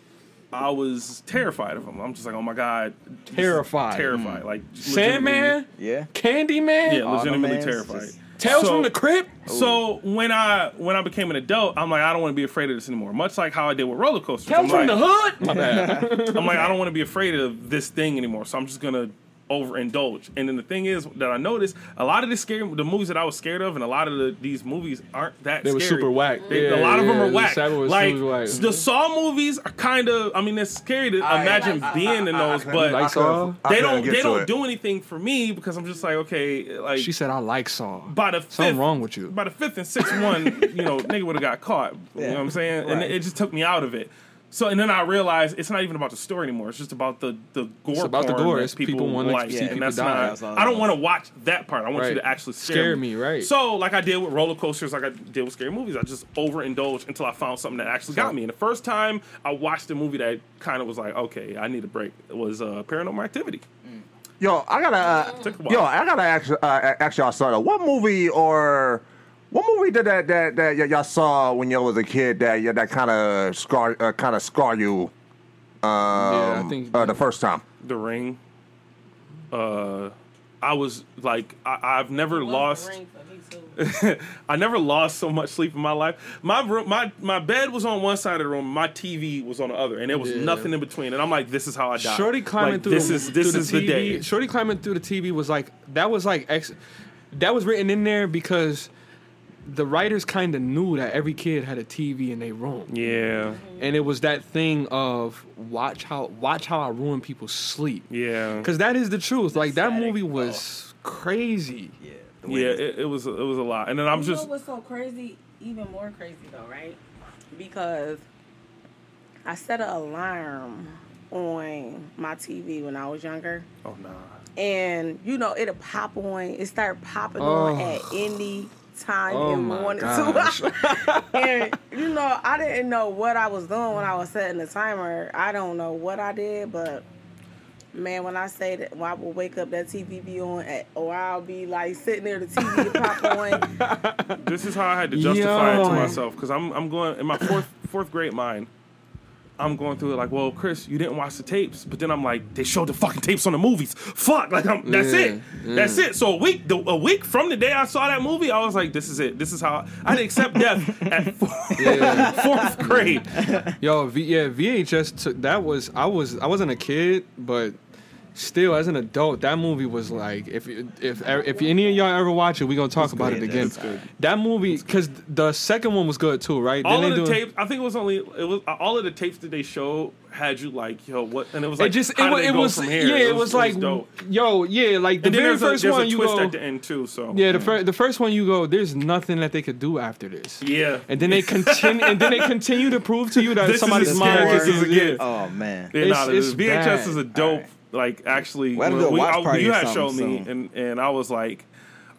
I was terrified of them. I'm just like, oh my god, this Terrified. terrified. Like mm. Sandman, Yeah. Candyman, yeah, legitimately Man's terrified. just- Tales So- from the Crypt. So when I when I became an adult, I'm like, I don't want to be afraid of this anymore. Much like how I did with roller coasters. Tales I'm from like, the Hood. My [LAUGHS] bad. I'm like, I don't [LAUGHS] want to be afraid of this thing anymore. So I'm just gonna overindulge. And then the thing is that I noticed a lot of the scary the movies that I was scared of, and a lot of the, these movies aren't that. They were super whack. They- Yeah, a lot of them yeah, are the whack. Cyber like whack. the Saw movies are kind of. I mean, it's scary to imagine being in those, but like Saw? They don't they don't it. do anything for me because I'm just like okay, like She said I like Saw. by the fifth, Something wrong with you. By the fifth and sixth one, you know, [LAUGHS] nigga would have got caught. You know what I'm saying? And it just took me out of it. So and then I realized it's not even about the story anymore. It's just about the the gore. It's about the gore. It's people, people wanna like, see and people that's die. not. That's I don't want to watch that part. I want you to actually scare, Scare me, right. So like I did with roller coasters, like I did with scary movies. I just overindulged until I found something that actually got me. And the first time I watched a movie that kind of was like, okay, I need a break. It was uh, Paranormal Activity. Yo, I gotta. Uh, Took a while. yo, I gotta ask, uh, ask y'all something. What movie or what movie did that that, that y- y'all saw when y'all was a kid that yeah, that kind of scar uh, kind of scar you yeah, I think uh, the first time? The Ring. Uh, I was like, I, I've never lost. [LAUGHS] I never lost so much sleep in my life. My room, my my bed was on one side of the room, my TV was on the other, and there was Yeah. nothing in between. And I'm like, this is how I die. Shorty climbing Like, through this the, is this through is the the TV. day. Shorty climbing through the TV was like that was like ex, that was written in there because the writers kind of knew that every kid had a TV in their room, Yeah, and it was that thing of watch how watch how I ruin people's sleep. yeah, Because that is the truth. Like that movie was crazy. Yeah. yeah. it- It, it was it was a lot. And then I'm you just know what's so crazy? Even more crazy though, right? because I set an alarm on my TV when I was younger. oh nah. And you know, it'll pop on. It started popping on Oh. at any time Oh it my wanted gosh. to. [LAUGHS] and you know, I didn't know what I was doing when I was setting the timer. I don't know what I did, but man, when I say that, when I will wake up, that TV be on, at, or I'll be like sitting there, the TV to pop on. This is how I had to justify it to myself because I'm I'm going in my fourth fourth grade mind. I'm going through it like, well, Chris, you didn't watch the tapes, but then I'm like, they showed the fucking tapes on the movies. Fuck, like I'm, that's Yeah, it, that's it. So a week, the, a week from the day I saw that movie, I was like, this is it. This is how I had to accept [LAUGHS] death at four, [LAUGHS] fourth grade. Yo, v, yeah, VHS took that was I was I wasn't a kid, but still as an adult, that movie was like if if if any of y'all ever watch it, we gonna talk about good, it again. That movie because the second one was good too, right? All Then of the do- tapes, I think it was only it was all of the tapes that they showed had you like, yo, what? And it was It like, just it, how do wa- they it go was from yeah, it was, like dope. yo yeah, like the very there's a, first one a you twist go at the end too. So yeah the first the first one you go there's nothing that they could do after this. yeah, And then they continue, and then they continue to prove to you that [LAUGHS] This somebody's as mind scary is as it yeah. Oh man. Yeah, It's- it's VHS bad. is a dope. Alright. Like actually, We had when a we- watch I- party you had shown me, soon. and and I was like,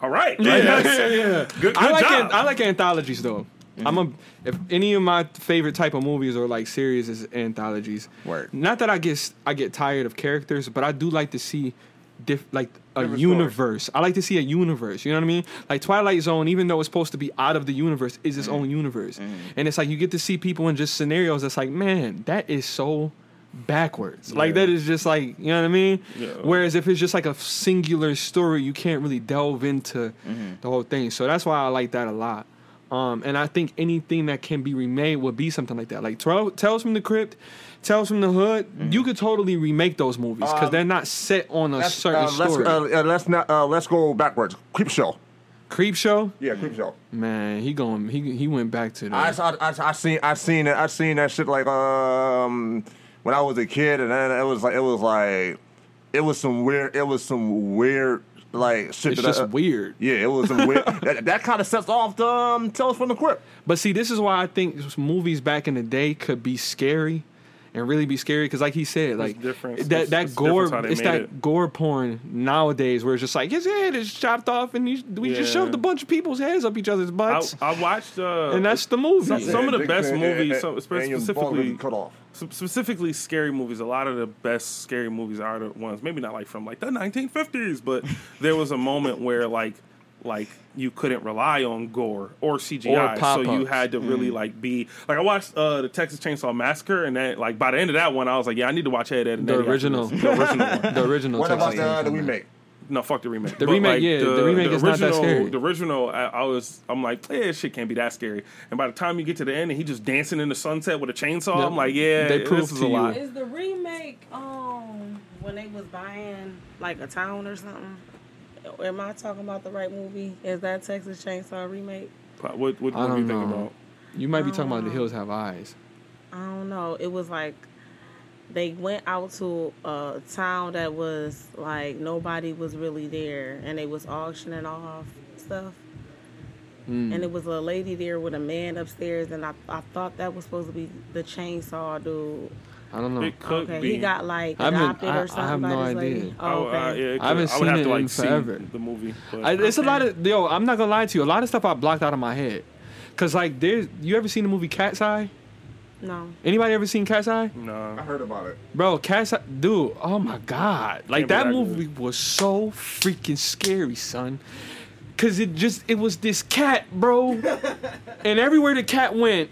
all right, Yeah, like, yeah, yeah. Good, good I like job. an- I like anthologies though. Mm-hmm. I'm a if any of my favorite type of movies or like series is anthologies. Word. Not that I get I get tired of characters, but I do like to see diff, like a Different universe. I like to see a universe. You know what I mean? Like Twilight Zone, even though it's supposed to be out of the universe, is its mm-hmm. own universe, mm-hmm. and it's like you get to see people in just scenarios. That's like, man, that is so backwards. Like Yeah. that is just like you know what I mean. Yeah. Whereas if it's just like a singular story, you can't really delve into the whole thing. So that's why I like that a lot. Um, and I think anything that can be remade would be something like that. Like Tell- Tales from the Crypt, Tales from the Hood. You could totally remake those movies because Um, they're not set on a Let's, certain uh, let's, story. uh, uh, let's not uh, let's go backwards. Creep show. Creep Show, Yeah, creep show. man, he going he he went back to the. I, I, I, I seen I seen it I seen that shit like um when I was a kid and then it was like it was like it was some weird it was some weird like shit it's that just I, weird. yeah it was some weird [LAUGHS] that, that kind of sets off the um, Tales from the Crypt. But see, this is why I think movies back in the day could be scary and really be scary because, like he said, like different. that It's- that it's gore, different how they it's that it. gore porn nowadays where it's just like his head is chopped off and you, we just shoved a bunch of people's heads up each other's butts, I watched, uh, and that's the movie. Some- some of the best movies, and- some- and your specifically- cut off. Sp- specifically scary movies. A lot of the best scary movies are the ones, maybe not like from like the 1950s, but [LAUGHS] there was a moment where like like you couldn't rely on gore or CGI, Or so you had to really like be like I watched uh, the Texas Chainsaw Massacre, and then like by the end of that one, I was like, yeah, I need to watch Ed, Ed and The Eddie after original. the original one. the [LAUGHS] original. What Texas about the, the Chainsaw remake? No, fuck the remake. The But, remake, like, yeah, the remake is not that original- scary. The original, I, I was, I'm like, yeah, this shit can't be that scary. And by the time you get to the end, and he just dancing in the sunset with a chainsaw, Yep. I'm like, yeah, They this proved is to a you. lot. Is the remake um when they was buying like a town or something. Am I talking about the right movie? Is that Texas Chainsaw remake? What, what, I what do you don't think about? You might be talking about The Oh. Hills Have Eyes. I don't know. It was like they went out to a town that was like nobody was really there, and they was auctioning off stuff. Mm. and it was a lady there with a man upstairs, and I I thought that was supposed to be the chainsaw dude. I don't know. It could Okay, be. he got like I haven't- adopted I- I or something have no this idea. Oh, I, okay. uh, yeah, I haven't could- I would have seen to it like in see forever. the movie. I, it's a lot of yo. I'm not gonna lie to you. A lot of stuff I blocked out of my head. Cause like there's you ever seen the movie Cat's Eye? No. Anybody ever seen Cat's Eye? no. I heard about it. Bro, Cat's Eye, dude. Oh my god, like that that movie was so freaking scary, son. Cause it just it was this cat, bro, [LAUGHS] and everywhere the cat went,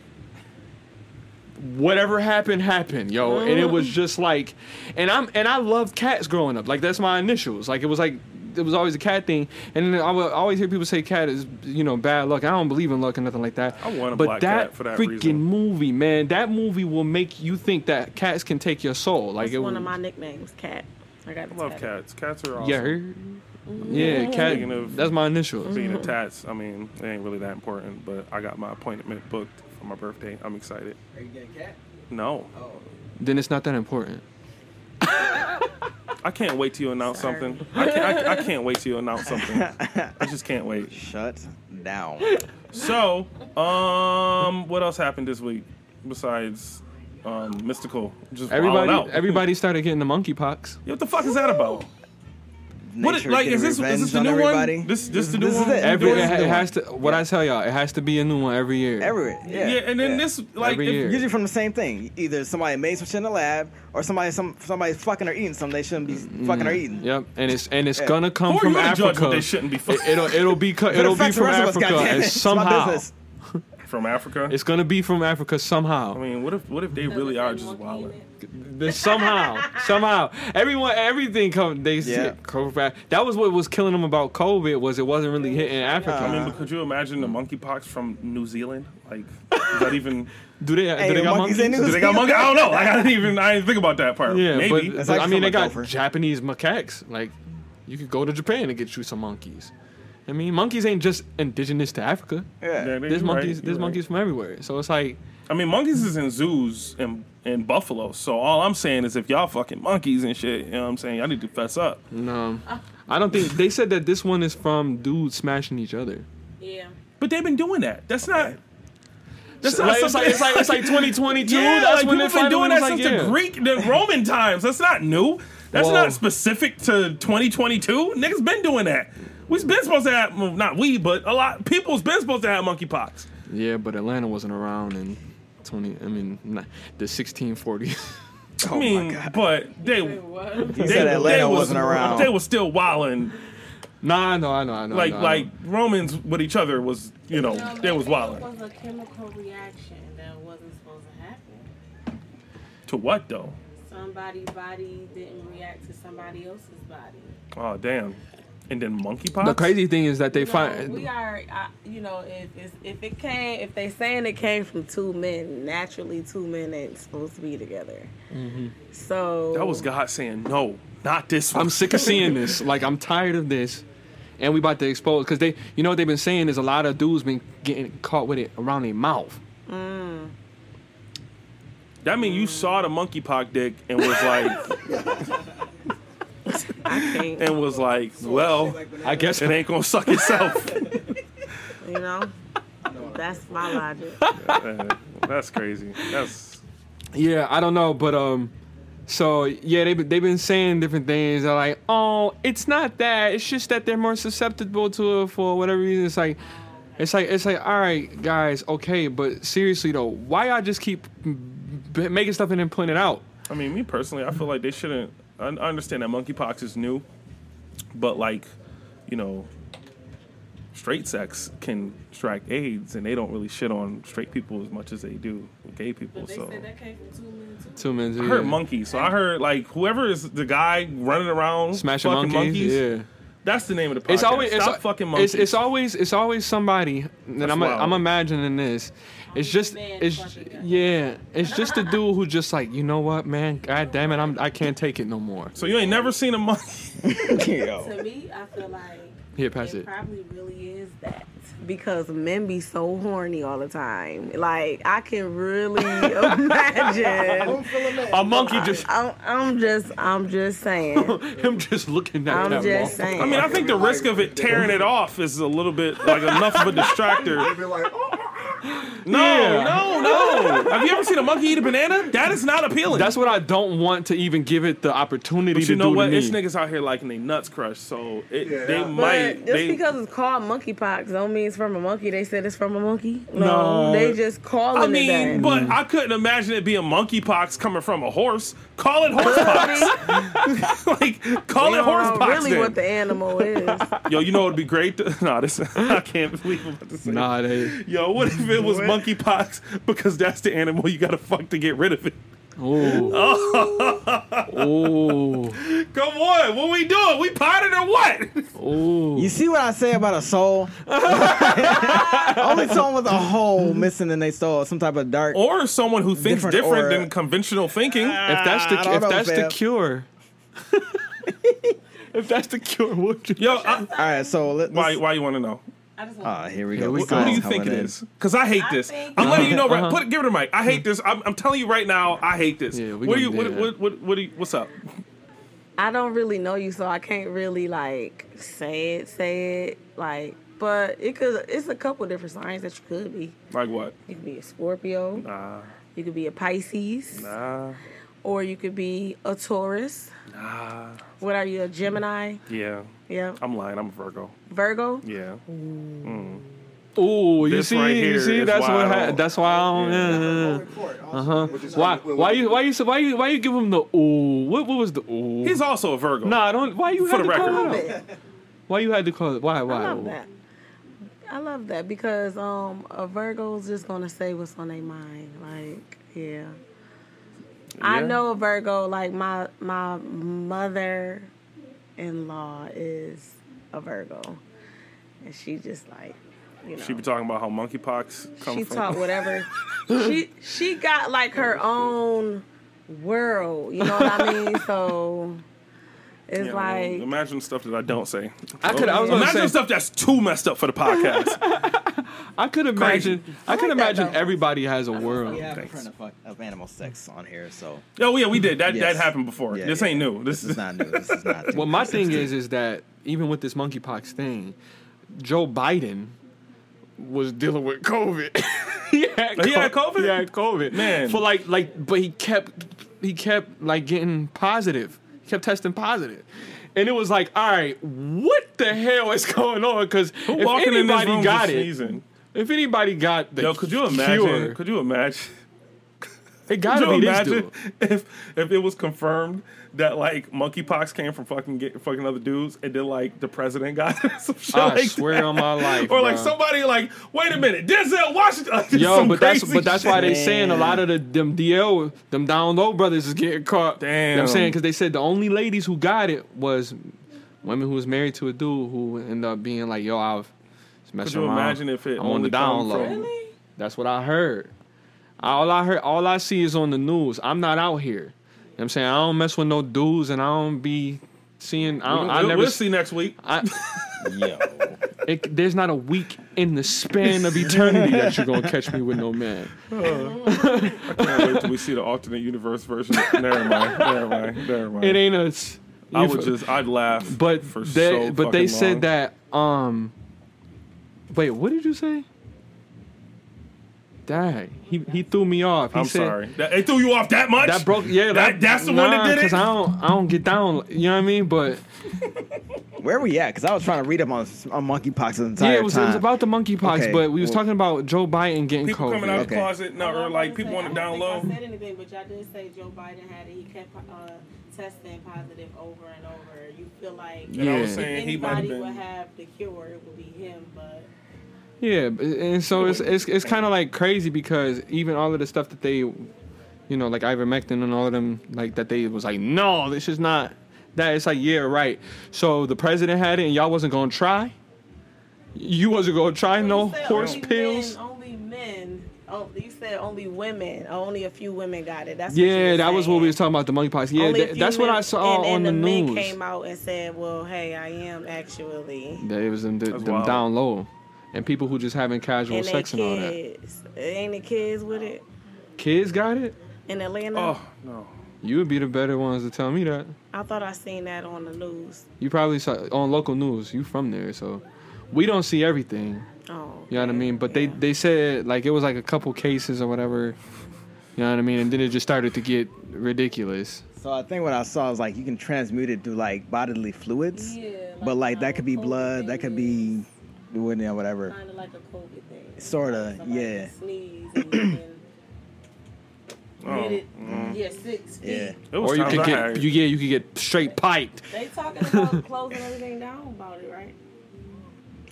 whatever happened happened, yo. And it was uh-huh. just like, and I'm and I loved cats growing up. Like that's my initials. Like it was like it was always a cat thing. And then I would always hear people say cat is you know bad luck. I don't believe in luck and nothing like that. I want a but black that cat for that freaking reason. movie, man, that movie will make you think that cats can take your soul. Like That's it one will, of my nicknames, Cat. I got I love tattoo. cats. Cats are awesome. Yeah, her, yeah, mm-hmm. cat. Speaking of- that's my initials. Being attached, I mean, it ain't really that important, but I got my appointment booked for my birthday. I'm excited. Are you getting cat? No. Oh. Then it's not that important. [LAUGHS] I can't wait till you announce Sorry. something. I can't, I, I can't wait till you announce something. I just can't wait. [LAUGHS] Shut down. So, um, what else happened this week besides um, Mystikal? Just Everybody, out. everybody started getting the monkeypox. Yeah, what the fuck is that about? What Nature like, is this- is this the on new one? everybody. This- this the new this one? Is it. Every, This it, is it has to. What I tell y'all, it has to be a new one every year. Every yeah. Yeah, and then yeah. this like Every if- year. Usually from the same thing. Either somebody made some shit in the lab, or somebody some somebody's fucking or eating something they shouldn't be mm-hmm. fucking or eating. Yep, and it's and it's Yeah. gonna come Who are from you to judge Africa. what they shouldn't be fucking? It, will it'll be [LAUGHS] it it'll be from rest of us, Africa goddammit. and It's my somehow business. From Africa. it's gonna be from Africa somehow. I mean, what if what if they really are just wild? Somehow, somehow, everyone, everything come. They Yeah. said COVID. That was what was killing them about COVID was it wasn't really hitting Africa. I mean, but could you imagine the monkeypox from New Zealand? Like, is that even? [LAUGHS] do they? Hey, do they got monkeys monkeys? in New Do they got monkey? I don't know. Like, I didn't even. I didn't think about that part. Yeah, maybe. but, but I mean, they got gopher. Japanese macaques. Like, you could go to Japan and get you some monkeys. I mean, monkeys ain't just indigenous to Africa. Yeah. Yeah, There's monkeys. right, there's you're monkeys from everywhere. So it's like, I mean, monkeys is in zoos and in Buffalo. So all I'm saying is, if y'all fucking monkeys and shit, you know what I'm saying? Y'all need to fess up. no, I don't think they said that this one is from dudes smashing each other. Yeah. But they've been doing that. That's not. That's So, not like, it's something. like it's like it's like 2022. [LAUGHS] yeah, That's like when people they been doing that was since like, the. Greek, the Roman times. That's not new. That's Well- not specific to 2022. Niggas been doing that. We've been supposed to have, well, not we, but a lot people's been supposed to have monkeypox. Yeah, but Atlanta wasn't around in 20. I mean, not, the 1640s. [LAUGHS] I mean, oh but they What? They, said Atlanta they was, wasn't around. They were still wilding. nah, I know, I know, I know. Like I like know. Romans with each other was, you know, No, they was maybe wilding. It was a chemical reaction that wasn't supposed to happen. To what though? Somebody's body didn't react to somebody else's body. Oh damn. And then monkeypox. the crazy thing is that they No, find. we are, I, you know, if if it came, if they saying it came from two men, naturally two men ain't supposed to be together. Mm-hmm. So That was God saying no, not this one. I'm sick of seeing this. [LAUGHS] Like I'm tired of this, and we about to expose because they, you know, what they've been saying is a lot of dudes been getting caught with it around their mouth. That mean you mm. saw the monkeypox dick and was like, I [LAUGHS] can't, and was like, well, I guess it ain't gonna suck itself. [LAUGHS] you know. That's my logic. [LAUGHS] Uh, That's crazy. That's Yeah, I don't know, but um, so yeah, they they've been saying different things. They're like, oh, it's not that. It's just that they're more susceptible to it for whatever reason. It's like, it's like it's like, all right, guys, okay, but seriously though, why y'all just keep b- making stuff and then putting it out? I mean, me personally, I feel like they shouldn't. I I understand that monkeypox is new, but like, you know, straight sex can strike AIDS, and they don't really shit on straight people as much as they do with gay people. But they So said that came from two men too. Two men. I heard monkey, so I heard like whoever is the guy running around smashing fucking monkeys. Yeah. That's the name of the podcast. It's always Stop it's, fucking it's monkeys. it's always it's always somebody and That's I'm wild. I'm imagining this. It's just it's yeah, it's just a dude who just like, you know what, man? God damn it, I'm I can't take it no more. so you ain't never seen a monkey. [LAUGHS] [LAUGHS] To me, I feel like Here, pass it it. probably really is that. Because men be so horny all the time. Like I can really [LAUGHS] imagine. A monkey just I'm, I'm just, I'm just saying. [LAUGHS] him just looking at I'm that just monkey. saying. I mean, I think the risk of it tearing it off is a little bit like enough of a distractor. Be [LAUGHS] like, No, Yeah. no, no. Have you ever seen a monkey eat a banana? That is not appealing. That's what I don't want to even give it the opportunity but to you know do what? to me. It's niggas out here liking they nuts crushed, so it, Yeah. they But might. But just They, because it's called monkeypox don't mean it's from a monkey. They said it's from a monkey. No, No. they just calling I it mean, that. but I couldn't imagine it being monkeypox coming from a horse. Call it horsepox. [LAUGHS] [LAUGHS] like, call We it don't horsepox. really then. what the animal is. Yo, you know what would be great? To, nah, this I can't believe I'm about to say. Nah, they. Yo, what if it was monkeypox because that's the animal you gotta fuck to get rid of it? Ooh. [LAUGHS] Ooh. Come on, what we doing? We potted or what? Ooh. You see what I say about a soul? [LAUGHS] Only someone with a hole missing in their soul, some type of dark. Or someone who thinks Different different, than conventional thinking. Ah, if that's the if know, that's the cure. [LAUGHS] if that's the cure, what you Yo, I, All right, so let, why? Why you want to know? I just want Oh, here we Here go. we What, go. what do you think it in. is? Because I hate I this. think- I'm letting you know. Right, Uh-huh. put give it a mic. I hate this. I'm, I'm telling you right now. I hate this. Yeah, we what do you? What, what, what, what do you? What's up? I don't really know you, so I can't really like say it, say it. Like, but it could. It's a couple different signs that you could be. Like what? You could be a Scorpio. Nah, You could be a Pisces, nah, or you could be a Taurus. Nah. What are you? A Gemini? Yeah, Yeah. I'm lying. I'm a Virgo. Virgo. Yeah. Ooh, you This see, right you see, that's why what. I Ha- that's why I don't. Uh huh. Why? Why you? Why you? Why you? Why you give him the ooh? What? What was the ooh? He's also a Virgo. Nah, don't. Why you For had the to call it out? Why you had to call it? Why? Why? I love that. I love that because um a Virgo's just gonna say what's on their mind. Like, yeah. I know a Virgo, like my my mother in law is a Virgo. And she just like you know She be talking about how monkeypox comes she from. taught whatever she she got like her own world, you know what I mean? [LAUGHS] So it's You know, like imagine stuff that I don't say. I could. I was gonna Imagine say. stuff that's too messed up for the podcast. [LAUGHS] I could imagine. I could like that, imagine though. everybody has a world. We have a Thanks. friend of, fuck- of animal sex on here, so oh yeah, we did that. Yes. That happened before. Yeah, this yeah. ain't new. This, this is not new. This is not. [LAUGHS] Well, my thing is, is that even with this monkeypox thing, Joe Biden was dealing with COVID. [LAUGHS] he, had He had COVID? He had COVID, Man. For like, like, but he kept, he kept like getting positive. He kept testing positive. And it was like, all right, what the hell is going on? Because if walking in this anybody room got it, sneezing? If anybody got the Yo, could you imagine? cure, Could you imagine? it gotta you be this imagine dude. if if it was confirmed that like monkeypox came from fucking get, fucking other dudes, and then like the president got [LAUGHS] some shit I like swear that? on my life, or like bro. somebody like, wait a minute, Denzel Washington. [LAUGHS] like, Yo, but that's but that's why they saying a lot of the them DL them down low brothers is getting caught. Damn, You know what I'm saying because they said the only ladies who got it was women who was married to a dude who ended up being like, yo, I was Could messing you around. imagine if it I'm on the down come low. from- That's what I heard. All I heard, all I see is on the news. I'm not out here. You know what I'm saying I don't mess with no dudes, and I don't be seeing. I, don't, I We'll, never. we'll see next week. I, [LAUGHS] Yo, it, there's not a week in the span of eternity that you're gonna catch me with no man. [LAUGHS] I can't wait till we see the alternate universe version. Never mind. Never mind. Never mind. It ain't us. I would just, I'd laugh. But for they, so but they said long. that. Um, wait, what did you say? Dang, he he threw me off. He I'm said, sorry. That, it threw you off that much? That broke. Yeah, That- that's the one that did it? Because I don't I don't get down. You know what I mean? But [LAUGHS] where we at? Because I was trying to read up on, on monkeypox the entire yeah, it was it was about the monkeypox. Okay, but we was well- talking about Joe Biden getting People COVID. coming out of Okay. the closet, no, or like people want it down low. I don't think said anything, but y'all did say Joe Biden had it. He kept uh, testing positive over and over. You feel like And I was Yeah. saying if he might anybody would have the cure, it would be him. But Yeah, and so it's it's it's kind of like crazy because even all of the stuff that they, you know, like ivermectin and all of them, like that they was like, no, this is not that. It's like, yeah, right. So the president had it, and y'all wasn't gonna try. You wasn't gonna try no You said horse only pills. Men, only men. Oh, you said only women. Only a few women got it. That's Yeah, you that was what we was talking about the monkeypox. Yeah, Only that- few that's what I men- saw and, on and the the men news. came out and said, "Well, hey, I am actually." That it was them, the, them down low. And people who just having casual and they sex and all that. kids. Ain't the kids with it Kids got it. in Atlanta? Oh no. You would be the better ones to tell me that. I thought I seen that on the news. You probably saw on local news. You from there, so we don't see everything. Oh, You know what I mean? But they Yeah. they said like it was like a couple cases or whatever. You know what I mean? And then it just started to get ridiculous. So I think what I saw is like you can transmute it through like bodily fluids, Yeah, but like uh, that could be blood, that thing could is be, you know, whatever. Kind of like a COVID thing. Sorta, Somebody yeah. can Sneeze and you can [CLEARS THROAT] Oh, get it. Yeah, six feet. Yeah. Or you times could get you yeah you could get straight piped. They talking about closing everything down about it, right?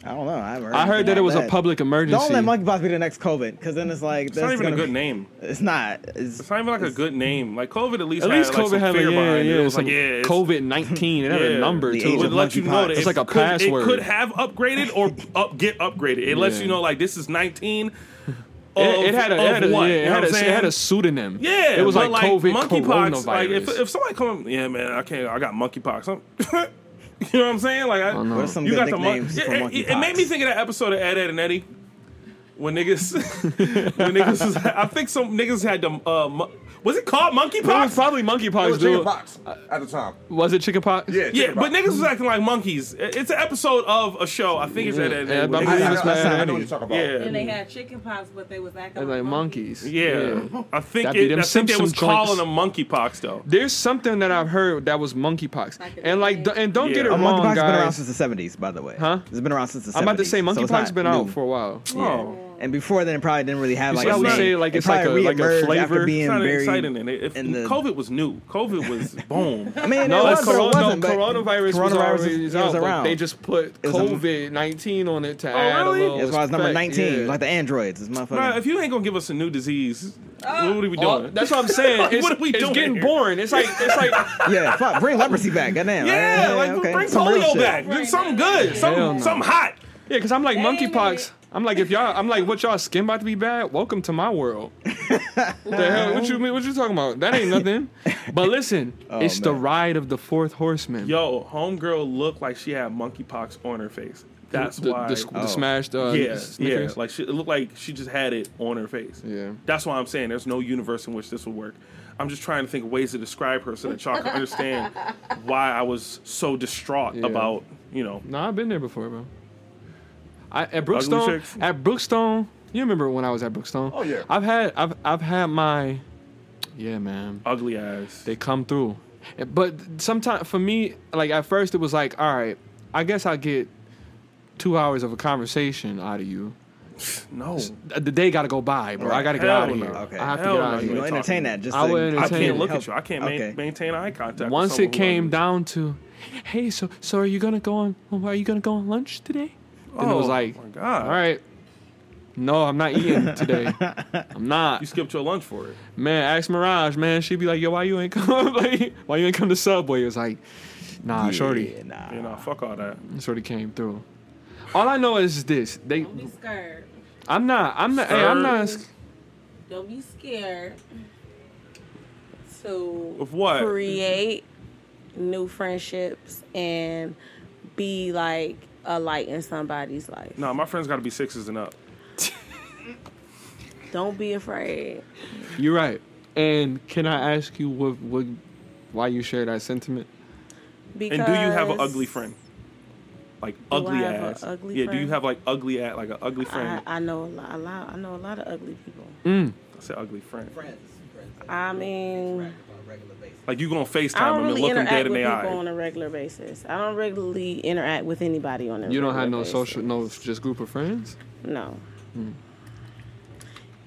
I don't know. I, haven't heard, I heard that it like was a public emergency. Don't let monkeypox be the next COVID, because then it's like It's not even a good be- name. It's not. It's, It's not even like a good name. Like COVID, at least At least had, like, COVID some had like fear yeah behind it. yeah It was some like yeah, COVID nineteen. It had [LAUGHS] Yeah. a number The too. It would let you know that monkeypox. It's like a could, password. It could have upgraded or [LAUGHS] up, get upgraded. It lets Yeah. you know like this is 19. It, it had a, it had a, what, yeah, it had what it had a pseudonym. Yeah, it was but like COVID monkeypox. Like if, if somebody come, yeah, man, I can't. I got monkeypox. [LAUGHS] I'm- [LAUGHS] you know what I'm saying? Like, I, don't know. what are some you good got the mon- nicknames Yeah, for it, it made me think of that episode of Ed, Ed and Eddie when niggas, [LAUGHS] when niggas, was, I think some niggas had the. Uh, mo- was it called monkeypox? It was monkeypox? probably It monkeypox, was dude. chicken pox at the time. Was it chickenpox? Yeah, Yeah, chicken but niggas was acting like monkeys. It's an episode of a show. I think it's Ed, Ed, and Yeah, Eddie. I I, I, I, know what you're talking about. Yeah. And they had chickenpox, but they was acting like, like monkeys. Yeah, I think That be it, them I think they was joints. calling them monkeypox though. There's something that I've heard that was monkeypox, Like and like, d- and don't get it Yeah. Wrong, monkeypox has been around since the 70s, by the way. Huh? It's been around since the 70s. I'm about to say monkeypox not been out for a while. Oh. And before then, it probably didn't really have You like see how a we say, like, It it's like probably a- like a reemerged flavor? After being It's not very, exciting. And if in the- COVID was new. COVID was [LAUGHS] boom. I mean, No, it was, corona, it wasn't, no, but coronavirus, was already was, out, was but around. they just put It was a- COVID nineteen on it to Oh, add really? a little. That's why it's number 19, yeah. like the androids. It's motherfucking. Nah, if you ain't gonna give us a new disease, uh, what are we oh, doing? Oh, that's what I'm saying. [LAUGHS] It's, what are we it's doing getting here? boring. It's like it's like [LAUGHS] yeah, fuck, bring leprosy back. Goddamn. yeah, like okay. bring polio back. Do something good. Something, something hot. yeah, because I'm like Damn monkeypox. It. I'm like if y'all, I'm like what y'all skin about to be bad. Welcome to my world. the hell? What you mean? What you talking about? That ain't nothing. But listen, [LAUGHS] Oh, it's the ride of the fourth horseman. Yo, homegirl looked like she had monkeypox on her face. That's the, why. the, the Oh. smashed. Uh, yeah, yeah. Like she, it looked like she just had it on her face. Yeah. That's why I'm saying there's no universe in which this would work. I'm just trying to think of ways to describe her so that y'all can understand [LAUGHS] why I was so distraught Yeah. about, you know, No, I've been there before, bro. I, at Brookstone, at Brookstone, you remember when I was at Brookstone? Oh, yeah. I've had, I've, I've had my, yeah, man. ugly ass. They come through, but sometimes for me, like at first, it was like, all right, I guess I get two hours of a conversation out of you. no. The day got to go by, bro. I got to get Hell out of no. here. Okay. I have Hell to get no, out of you You here. know, entertain that. Just I to- would I can't look help- at you. I can't ma- maintain eye contact. Once someone it came down to, hey, so so are you gonna go on? Are you gonna go on lunch today? And it was Oh, like, my God. all right. No, I'm not eating today. [LAUGHS] I'm not. You skipped your lunch for it. Man, ask Mirage, man. She'd be like, yo, why you ain't come? [LAUGHS] like, why you ain't come to Subway? It was like, nah, Shorty. Yeah, nah. You know, fuck all that. Shorty came through. All I know is this. They, Don't be scared. I'm not. I'm not. Hey, I'm not. Scared? Don't be scared to Of what? create new friendships and be like a light in somebody's life. No, my friends got to be sixes and up. [LAUGHS] Don't be afraid. You're right. And can I ask you what, what, why you share that sentiment? Because And do you have an ugly friend? Like I ugly have a ass. ugly yeah. Do you have like ugly ass, like an ugly friend? I know a lot, a lot. I know a lot of ugly people. Mm. I said ugly friend. Friends. I mean, Like you gonna I FaceTime don't them really and look them interact dead in with the people eye. on a regular basis. I don't regularly interact with anybody on a. You don't have no basis. social, no just group of friends. No. Hmm.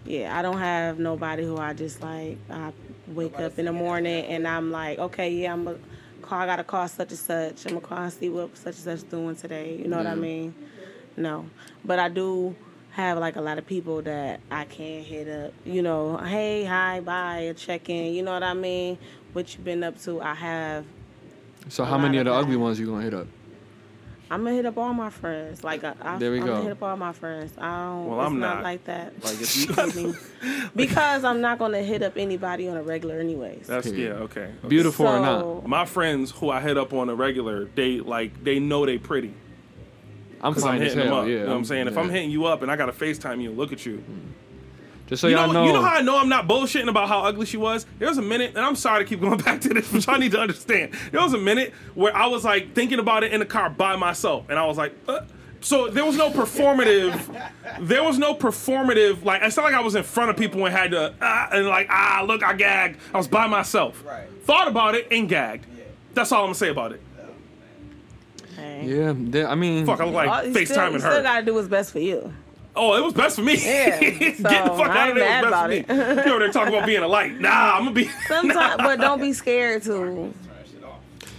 Yeah, I don't have nobody who I just like. I wake up in the morning and I'm like, okay, yeah, I'm gonna call. I gotta call such and such. I'm gonna call and see what such and such doing today. You know what I mean? No, but I do have like a lot of people that I can hit up. You know, hey, hi, bye, check in. You know what I mean? What you been up to? I have. So how many of the of ugly ones you gonna hit up? I'm gonna hit up all my friends. Like I, I, There we I'm go. gonna hit up all my friends. I don't. Well, it's I'm not not. like that. Like if [LAUGHS] you, I because I'm not gonna hit up anybody on a regular, anyways. that's yeah okay. okay. Beautiful or not? My friends who I hit up on a regular, they like they know they pretty. I'm Because I'm fine as hitting them up. Yeah, you know what I'm saying? If. I'm hitting you up and I got to FaceTime you and look at you. Mm. Just so you, know, y'all know, you know how I know I'm not bullshitting about how ugly she was? There was a minute, and I'm sorry to keep going [LAUGHS] back to this, but y'all need to understand. There was a minute where I was like thinking about it in the car by myself, and I was like, uh, so there was no performative. there was no performative. Like it's not like I was in front of people and had to ah, and like ah look I gagged. I was by myself. Right. Thought about it and gagged. Yeah. That's all I'm gonna say about it. Yeah, I mean, Fuck, I look like All you FaceTiming you her. still gotta do what's best for you. Oh, it was best for me. Yeah, [LAUGHS] Get the fuck I out ain't of there. mad It was about best for me. You over there talking about being a light. Nah, I'm gonna be. [LAUGHS] Sometimes, [LAUGHS] but don't be scared to.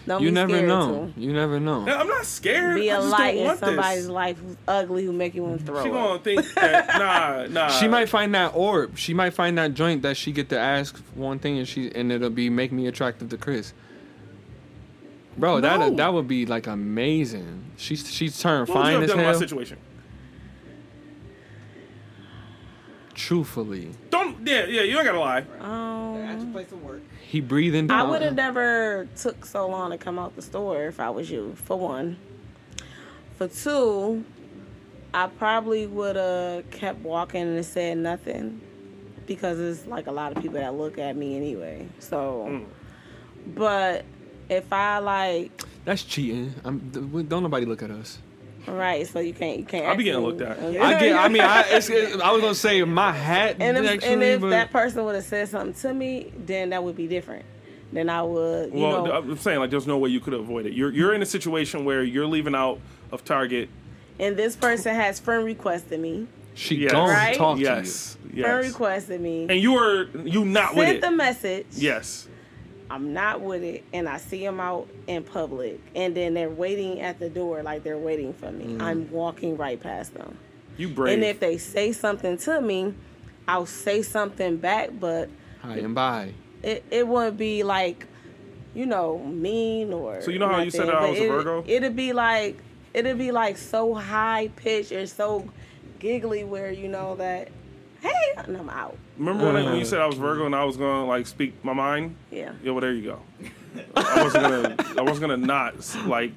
Don't you be never scared know. You never know. I'm not scared. be I a just light in somebody's this. life who's ugly who make you want to throw She gonna think that nah, nah. She might find that orb. She might find that joint that she get to ask one thing and she and it'll be make me attractive to Chris. Bro, No. that that would be like amazing. She's she's turned What you fine have as done in my hell. situation? Truthfully, Don't. Yeah, yeah. You ain't gotta lie. Um, play some work. he breathing I would have never took so long to come out the store if I was you. For one. For two, I probably would have kept walking and said nothing because it's like a lot of people that look at me anyway. So, Mm. but if I like That's cheating. I'm, don't nobody look at us. Right, so you can't you can't. I'll be getting looked at. Okay. I get. I mean, I, it's, [LAUGHS] it, I was gonna say my hat. And if, actually, and if but that person would have said something to me, then that would be different. Then I would, you Well, know, I'm saying like, there's no way you could avoid it. You're you're in a situation where you're leaving out of Target. and this person has friend requested me. she Yes. don't Right? talk to you. Yes, Friend requested me. And you were you not with Sent it. the message. Yes. I'm not with it, and I see them out in public, and then they're waiting at the door like they're waiting for me. Mm. I'm walking right past them, You brave. and if they say something to me, I'll say something back, but you. Hi and bye. it, it wouldn't be like, you know, mean or. So you know how you said nothing, I was a it- Virgo? It'd be like, it'd be like so high pitched or so giggly where you know that, hey, and I'm out. Remember when, when you Uh. said I was Virgo and I was gonna like speak my mind? Yeah. Yeah, well there you go. I wasn't gonna I wasn't gonna not like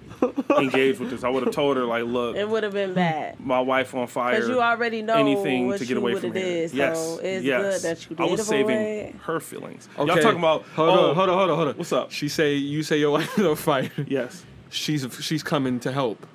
engage with this. I would have told her like, look, It would have been bad. my wife on fire. Because you already know anything what to get you away woulda from here. did, so yes, it's yes. good that you I was did saving avoid. her feelings. Okay. Y'all talking about? Hold oh, on, hold on, hold on, hold on. What's up? She say you say your [LAUGHS] wife on fire. Yes. She's she's coming to help.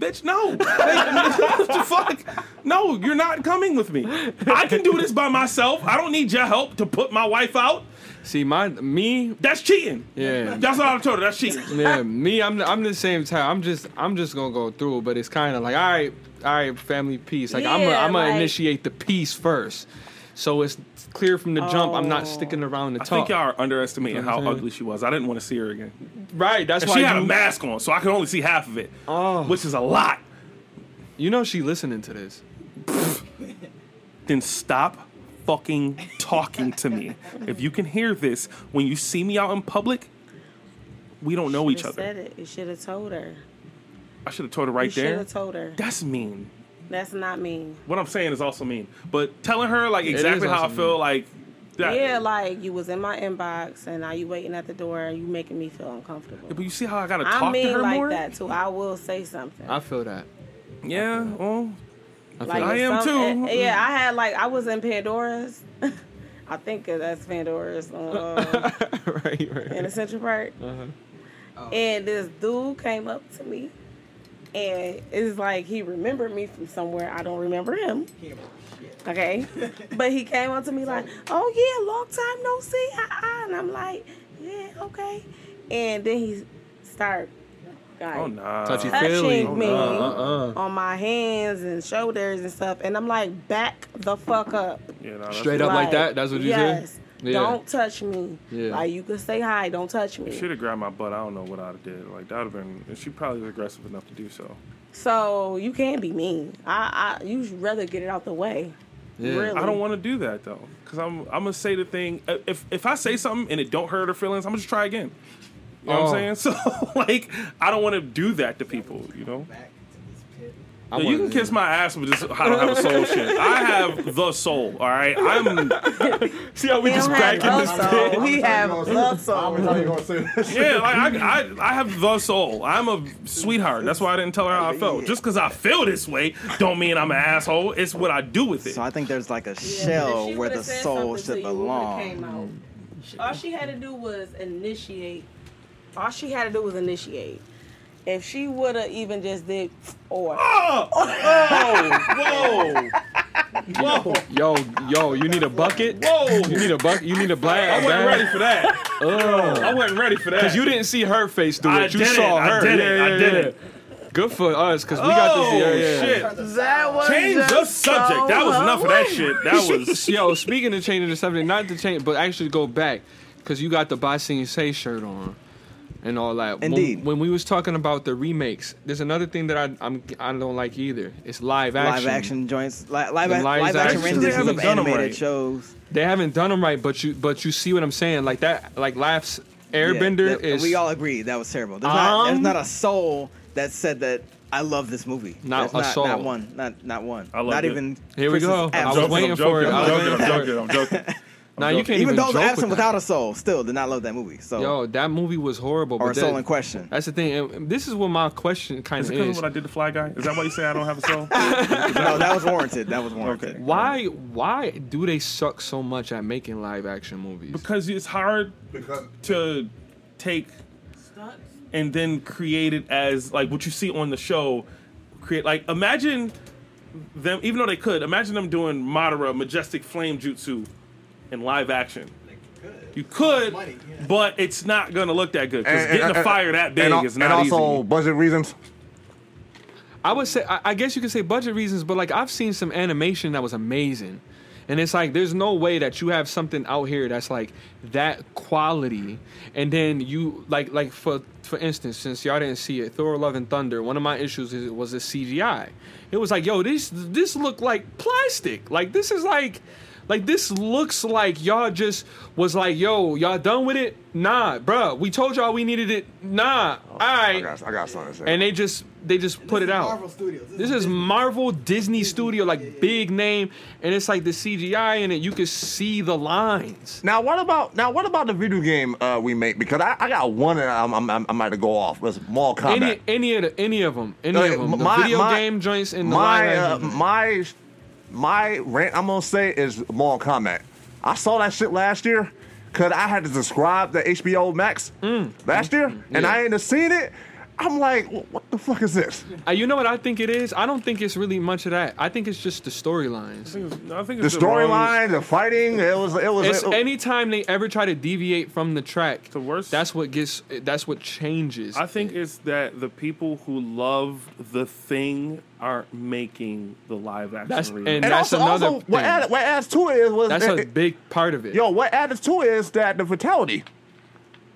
Bitch, no. [LAUGHS] what the fuck? No, you're not coming with me. I can do this by myself. I don't need your help to put my wife out. See, my me, That's cheating. yeah, That's what I told her. That's cheating. yeah, me. I'm I'm the same type. I'm just I'm just gonna go through, but it's kind of like all right, all right, family peace. Like I'm gonna Yeah, I'm gonna like- initiate the peace first, so it's clear from the jump. I'm not Oh. sticking around to talk. I think y'all are underestimating You know how saying? ugly she was. I didn't want to see her again. right. That's And why she had you, a mask on, so I could only see half of it, Oh, which is a lot. you know she listening to this. [LAUGHS] Then stop fucking talking to me. If you can hear this when you see me out in public, we don't know each other. Said it. You should have told her. I should have told her right there. You right should have told her. That's mean. That's not mean. What I'm saying is also mean. But telling her like exactly how I feel, mean. like that. Yeah, like you was in my inbox and now you waiting at the door and you making me feel uncomfortable. But you see how I gotta talk I to mean her like more? that too. I will say something. I feel that. Yeah. Well, I Like I am some- too. eh, Yeah, I had like I was in Pandora's. [LAUGHS] I think that's Pandora's [LAUGHS] uh, right, in right. the Central Park. Uh-huh. And this dude came up to me, and it's like he remembered me from somewhere. I don't remember him. Okay, [LAUGHS] but he came up to me like, "Oh yeah, long time no see," uh-uh. and I'm like, "Yeah, okay." And then he started like, oh nah. Touchy touching feely. me Uh, uh, uh. on my hands and shoulders and stuff, and I'm like, "Back the fuck up." Yeah, nah, Straight up like that. That's what you yes, said. Yeah. Don't touch me. Yeah. Like you could say hi. Don't touch me. She should have grabbed my butt. I don't know what I'd have did. Like that would have been. And she probably was aggressive enough to do so. So you can't be mean. I, I you should rather get it out the way. Yeah. Really. I don't want to do that though, because I'm I'm gonna say the thing. uh, If if I say something and it don't hurt her feelings, I'm gonna just try again. You know what Oh. I'm saying? [LAUGHS] So like, I don't want to do that to people. You know? I you can kiss my ass with this. I don't have a soul shit. I have the soul. All right, I'm. [LAUGHS] See how we He just don't back in have this [LAUGHS] the pit. soul. He have the I soul. always thought gonna say this. Yeah, like I, I, I have the soul. I'm a sweetheart. That's why I didn't tell her how I felt. Just because I feel this way, don't mean I'm an asshole. It's what I do with it. So I think there's like a Yeah, but if shell she where the soul should you, it would've belong. All she had to do was initiate. All she had to do was initiate. If she would have even just did, or ah! Oh, whoa, whoa, whoa, Yo, yo, you need a bucket? whoa! You need a bucket? You need a black? I wasn't ready for that. Oh. I wasn't ready for that. Because you didn't see her face do it. I you did saw it. I her. did it. Yeah, I did yeah. it. Good for us, because we got oh this. Yeah, oh, yeah. shit! that was Change the subject. so That was enough of that shit. That [LAUGHS] was. Yo, speaking of changing the subject, not to change, but actually go back, because you got the Bossing Say shirt on, and all that. When- Indeed. When, we was talking about the remakes, there's another thing that I I'm I don't like either. It's live action. Live action joints, li- live, The ac- live live action action. renditions They of haven't done 'em animated right. shows. They haven't done them right, but you but you see what I'm saying? Like that, like Laughs Yeah, Airbender that- is We all agree that was terrible. There's, not, there's Um, not a soul that said that I love this movie. Not There's a soul. Not one. Not not one. I loved not it. even. Here we Chris's go. I was absent. waiting for it. I'm I was joking. I'm joking. I'm joking. [LAUGHS] Now you can't Even even those joke absent with that. without a soul still did not love that movie. So Yo, that movie was horrible. or but a soul that- in question. That's the thing. and This is what my question kind Is of it because is. what I did to Fly Guy? Is that why you say I don't have a soul? [LAUGHS] no, that was warranted. That was warranted. Okay. Why why do they suck so much at making live action movies? because it's hard Because to take Stunts. and then create it as like what you see on the show. Create like imagine them, even though they could, imagine them doing Madara Majestic Flame Jutsu in live action. You could, but it's not gonna look that good because getting and- a fire that big and, is not and also easy. budget reasons. I would say I, I guess you could say budget reasons, but like I've seen some animation that was amazing. And it's like there's no way that you have something out here that's like that quality, and then you like like for for instance, since y'all didn't see it, Thor: Love and Thunder. One of my issues is, was the CGI. It was like, yo, this this looked like plastic. Like this is like, like this looks like y'all just was like, yo, y'all done with it? Nah, bruh. We told y'all we needed it. Nah, all I got, I got something to say. And they just they just put it out. Marvel Studios. This is Marvel Disney Studio, like big name, and it's like the CGI in it. You can see the lines. Now what about now what about the video game uh, we make? Because I, I got one and I'm, I'm, I'm, I might go off. It's Mortal Kombat. Any any of the, any of them, any Uh, of them. The my- video my- game joints and the my live uh, my my rant I'm gonna say is Mortal Kombat. I saw that shit last year because I had to subscribe to HBO Max last year, and Mm. Yeah. I ain't have seen it. I'm like, what the fuck is this? Uh, you know what I think it is? I don't think it's really much of that. I think it's just the storylines. I think The it's wrong- storyline, the fighting, it was it was. It's it- anytime they ever try to deviate from the track. The worst- That's what gets. That's what changes. I think it's that the people who love the thing aren't making the live action. That's- remake. and and that's also, another also what, thing. added, what adds to it is was that's it- a big part of it. yo what added to it is that the fatality,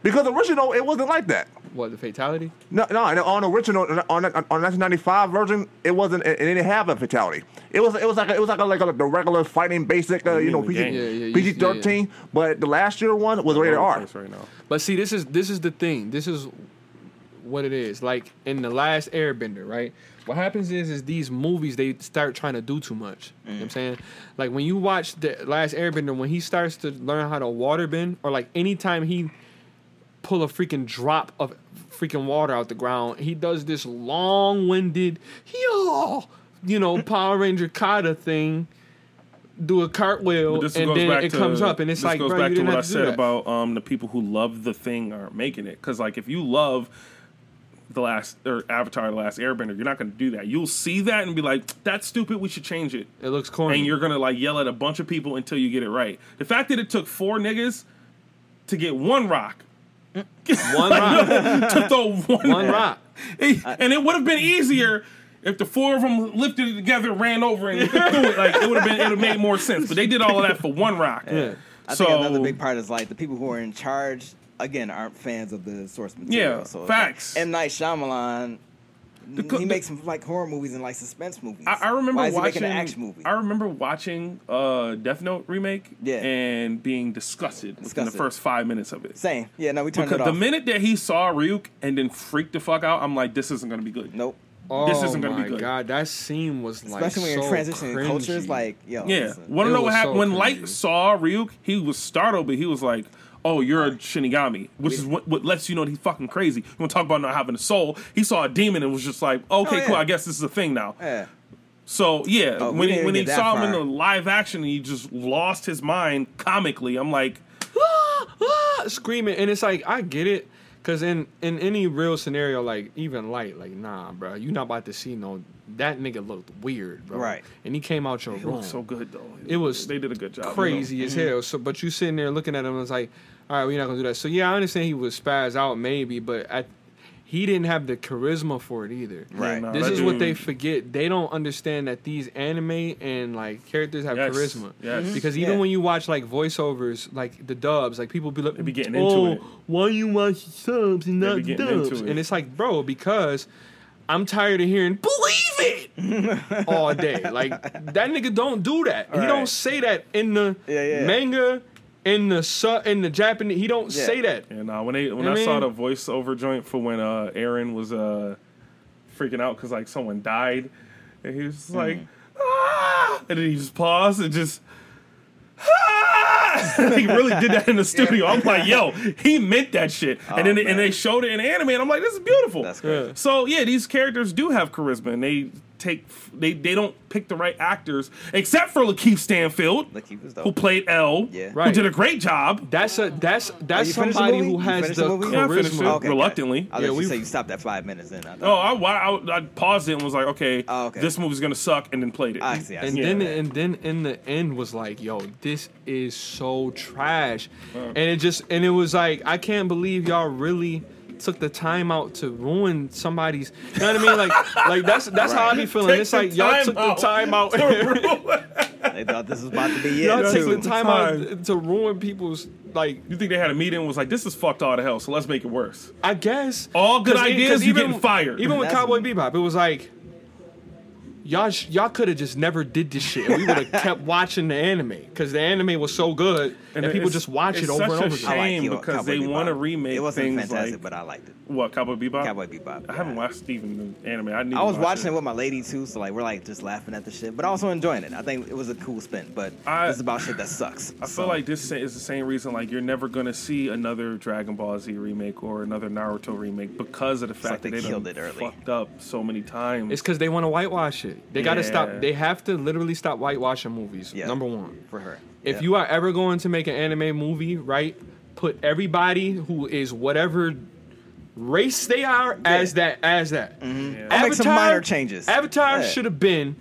because original it wasn't like that. What the fatality? No, no, on original on on 1995 version, it wasn't. It, it didn't have a fatality. It was it was like a, it was like a, like a, the regular fighting basic, uh, you know, PG. Yeah, yeah, PG 13. But the last year one was rated R. Right now. But see, this is this is the thing. This is what it is. Like in the last Airbender, right? What happens is is these movies they start trying to do too much. You know what I'm saying? Like when you watch the last Airbender, when he starts to learn how to water bend, or like anytime he pull a freaking drop of freaking water out the ground, he does this long-winded, yo, you know, Power Ranger kata thing. Do a cartwheel and then it to, about up and it's this like, goes bro, back you to what I to said that. about um, the people who love the thing aren't making it. Because like if you love the last or Avatar, the last Airbender, you're not going to do that. You'll see that and be like, "That's stupid. We should change it." It looks corny. And you're gonna like yell at a bunch of people until you get it right. The fact that it took four niggas to get one rock one rock. [LAUGHS] to throw one, One rock. and it would have been easier if the four of them lifted it together, ran over, and threw it. Like it would have been, it would have made more sense. But they did all of that for one rock. Yeah. I so think another big part is like the people who are in charge again aren't fans of the source material. Yeah, so it's facts. Like M Night Shyamalan. Co- he the- makes some like horror movies and like suspense movies. I, I remember Why is he watching making an action movie? I remember watching uh, Death Note remake. Yeah. and being disgusted, within the first five minutes of it. Same. Yeah, no, we turned Because it the minute that he saw Ryuk and then freaked the fuck out, I'm like, this isn't gonna be good. nope. Oh this isn't gonna be good. god, that scene was like Especially when so you're transitioning cringy. cultures, like yo, Yeah, want to know what happened so when Light saw Ryuk? He was startled, but he was like, "Oh, you're a Shinigami," which is what, what lets you know that he's fucking crazy. You want to talk about not having a soul? He saw a demon and was just like, "Okay, Oh, yeah. cool. I guess this is a thing now." Yeah. So yeah, Oh, when he when he saw him in the live action, he just lost his mind comically. I'm like, [GASPS] ah, screaming, and it's like I get it, cause in in any real scenario, like even light, like nah, bro, you not about to see no. That nigga looked weird, bro. Right. And he came out your it room. looks so good though. It was they did a good job. you know? crazy as mm-hmm. hell. So, but you sitting there looking at him, and it's like, all right, we're not gonna do that. So yeah, I understand he was spaz out maybe, but I, he didn't have the charisma for it either. Right. nah, This that is what dude- they forget. They don't understand that these anime and like characters have Yes, charisma. yes. Mm-hmm. Because even Yeah. when you watch like voiceovers, like the dubs, like people be like, be getting oh, into it. why you watch subs and not be getting dubs? it. And it's like, bro, because I'm tired of hearing believe it [LAUGHS] all day. Like that nigga don't do that. He Right. don't say that in the Yeah, yeah. manga, in the su- in the Japanese. He don't Yeah. say that. And uh, when they when I I, saw the mean- voiceover joint for when uh, Eren was uh, freaking out because like someone died, and he was just like, ah! and then he just paused and just. Ah! [LAUGHS] he really did that in the [LAUGHS] studio. I'm like, yo, he meant that shit. and then they, and they showed it in anime, and I'm like, this is beautiful. That's great. Yeah. So yeah, these characters do have charisma, and they take they they don't pick the right actors, except for Lakeith Stanfield, Lakeith was who played L, Yeah. right. who did a great job. That's a that's that's you finished the somebody who has the, the movie? Yeah, I it. charisma. Okay, reluctantly. I Yeah, you we- say you stopped at five minutes in. I Oh, I, I, I paused it and was like, okay, Oh, okay. this movie's gonna suck, and then played it. I see. I see. and see. then and then in the end was like, yo, this is so trash, and it just and it was like, I can't believe y'all really took the time out to ruin somebody's. You know what I mean? Like, like that's that's how I be feeling. Take it's like y'all took the time [LAUGHS] out. to [LAUGHS] ruin- they thought this was about to be y'all it took too. the time time. out to ruin people's like. you think they had a meeting and was like, this is fucked all to hell, so let's make it worse. I guess All good ideas. ideas, 'cause you even- getting fired. Even with That's- Cowboy Bebop, it was like. Y'all, sh- y'all could have just never did this shit. We would have [LAUGHS] kept watching the anime because the anime was so good, and, people just watch it it's over and such over a again. I like shame Cowboy because they Bebop. wanna remake It wasn't things fantastic, like- but I liked it. What Cowboy Bebop? Cowboy Bebop. I haven't watched even the anime. I need. I to was watch watching it. it with my lady too, so like we're like just laughing at the shit, but also enjoying it. I think it was a cool spin, but I- it's about shit that sucks. I feel like this is the same reason like you're never gonna see another Dragon Ball Z remake or another Naruto remake because of the fact like they that they killed it early. fucked up so many times. It's because they want to whitewash it. They got to stop. They have to literally stop whitewashing movies. Yeah. Number one, for her. If Yeah. you are ever going to make an anime movie, right, put everybody who is whatever race they are as that as that. Mm-hmm. Yeah. I'll make some minor changes. Avatar Yeah. should have been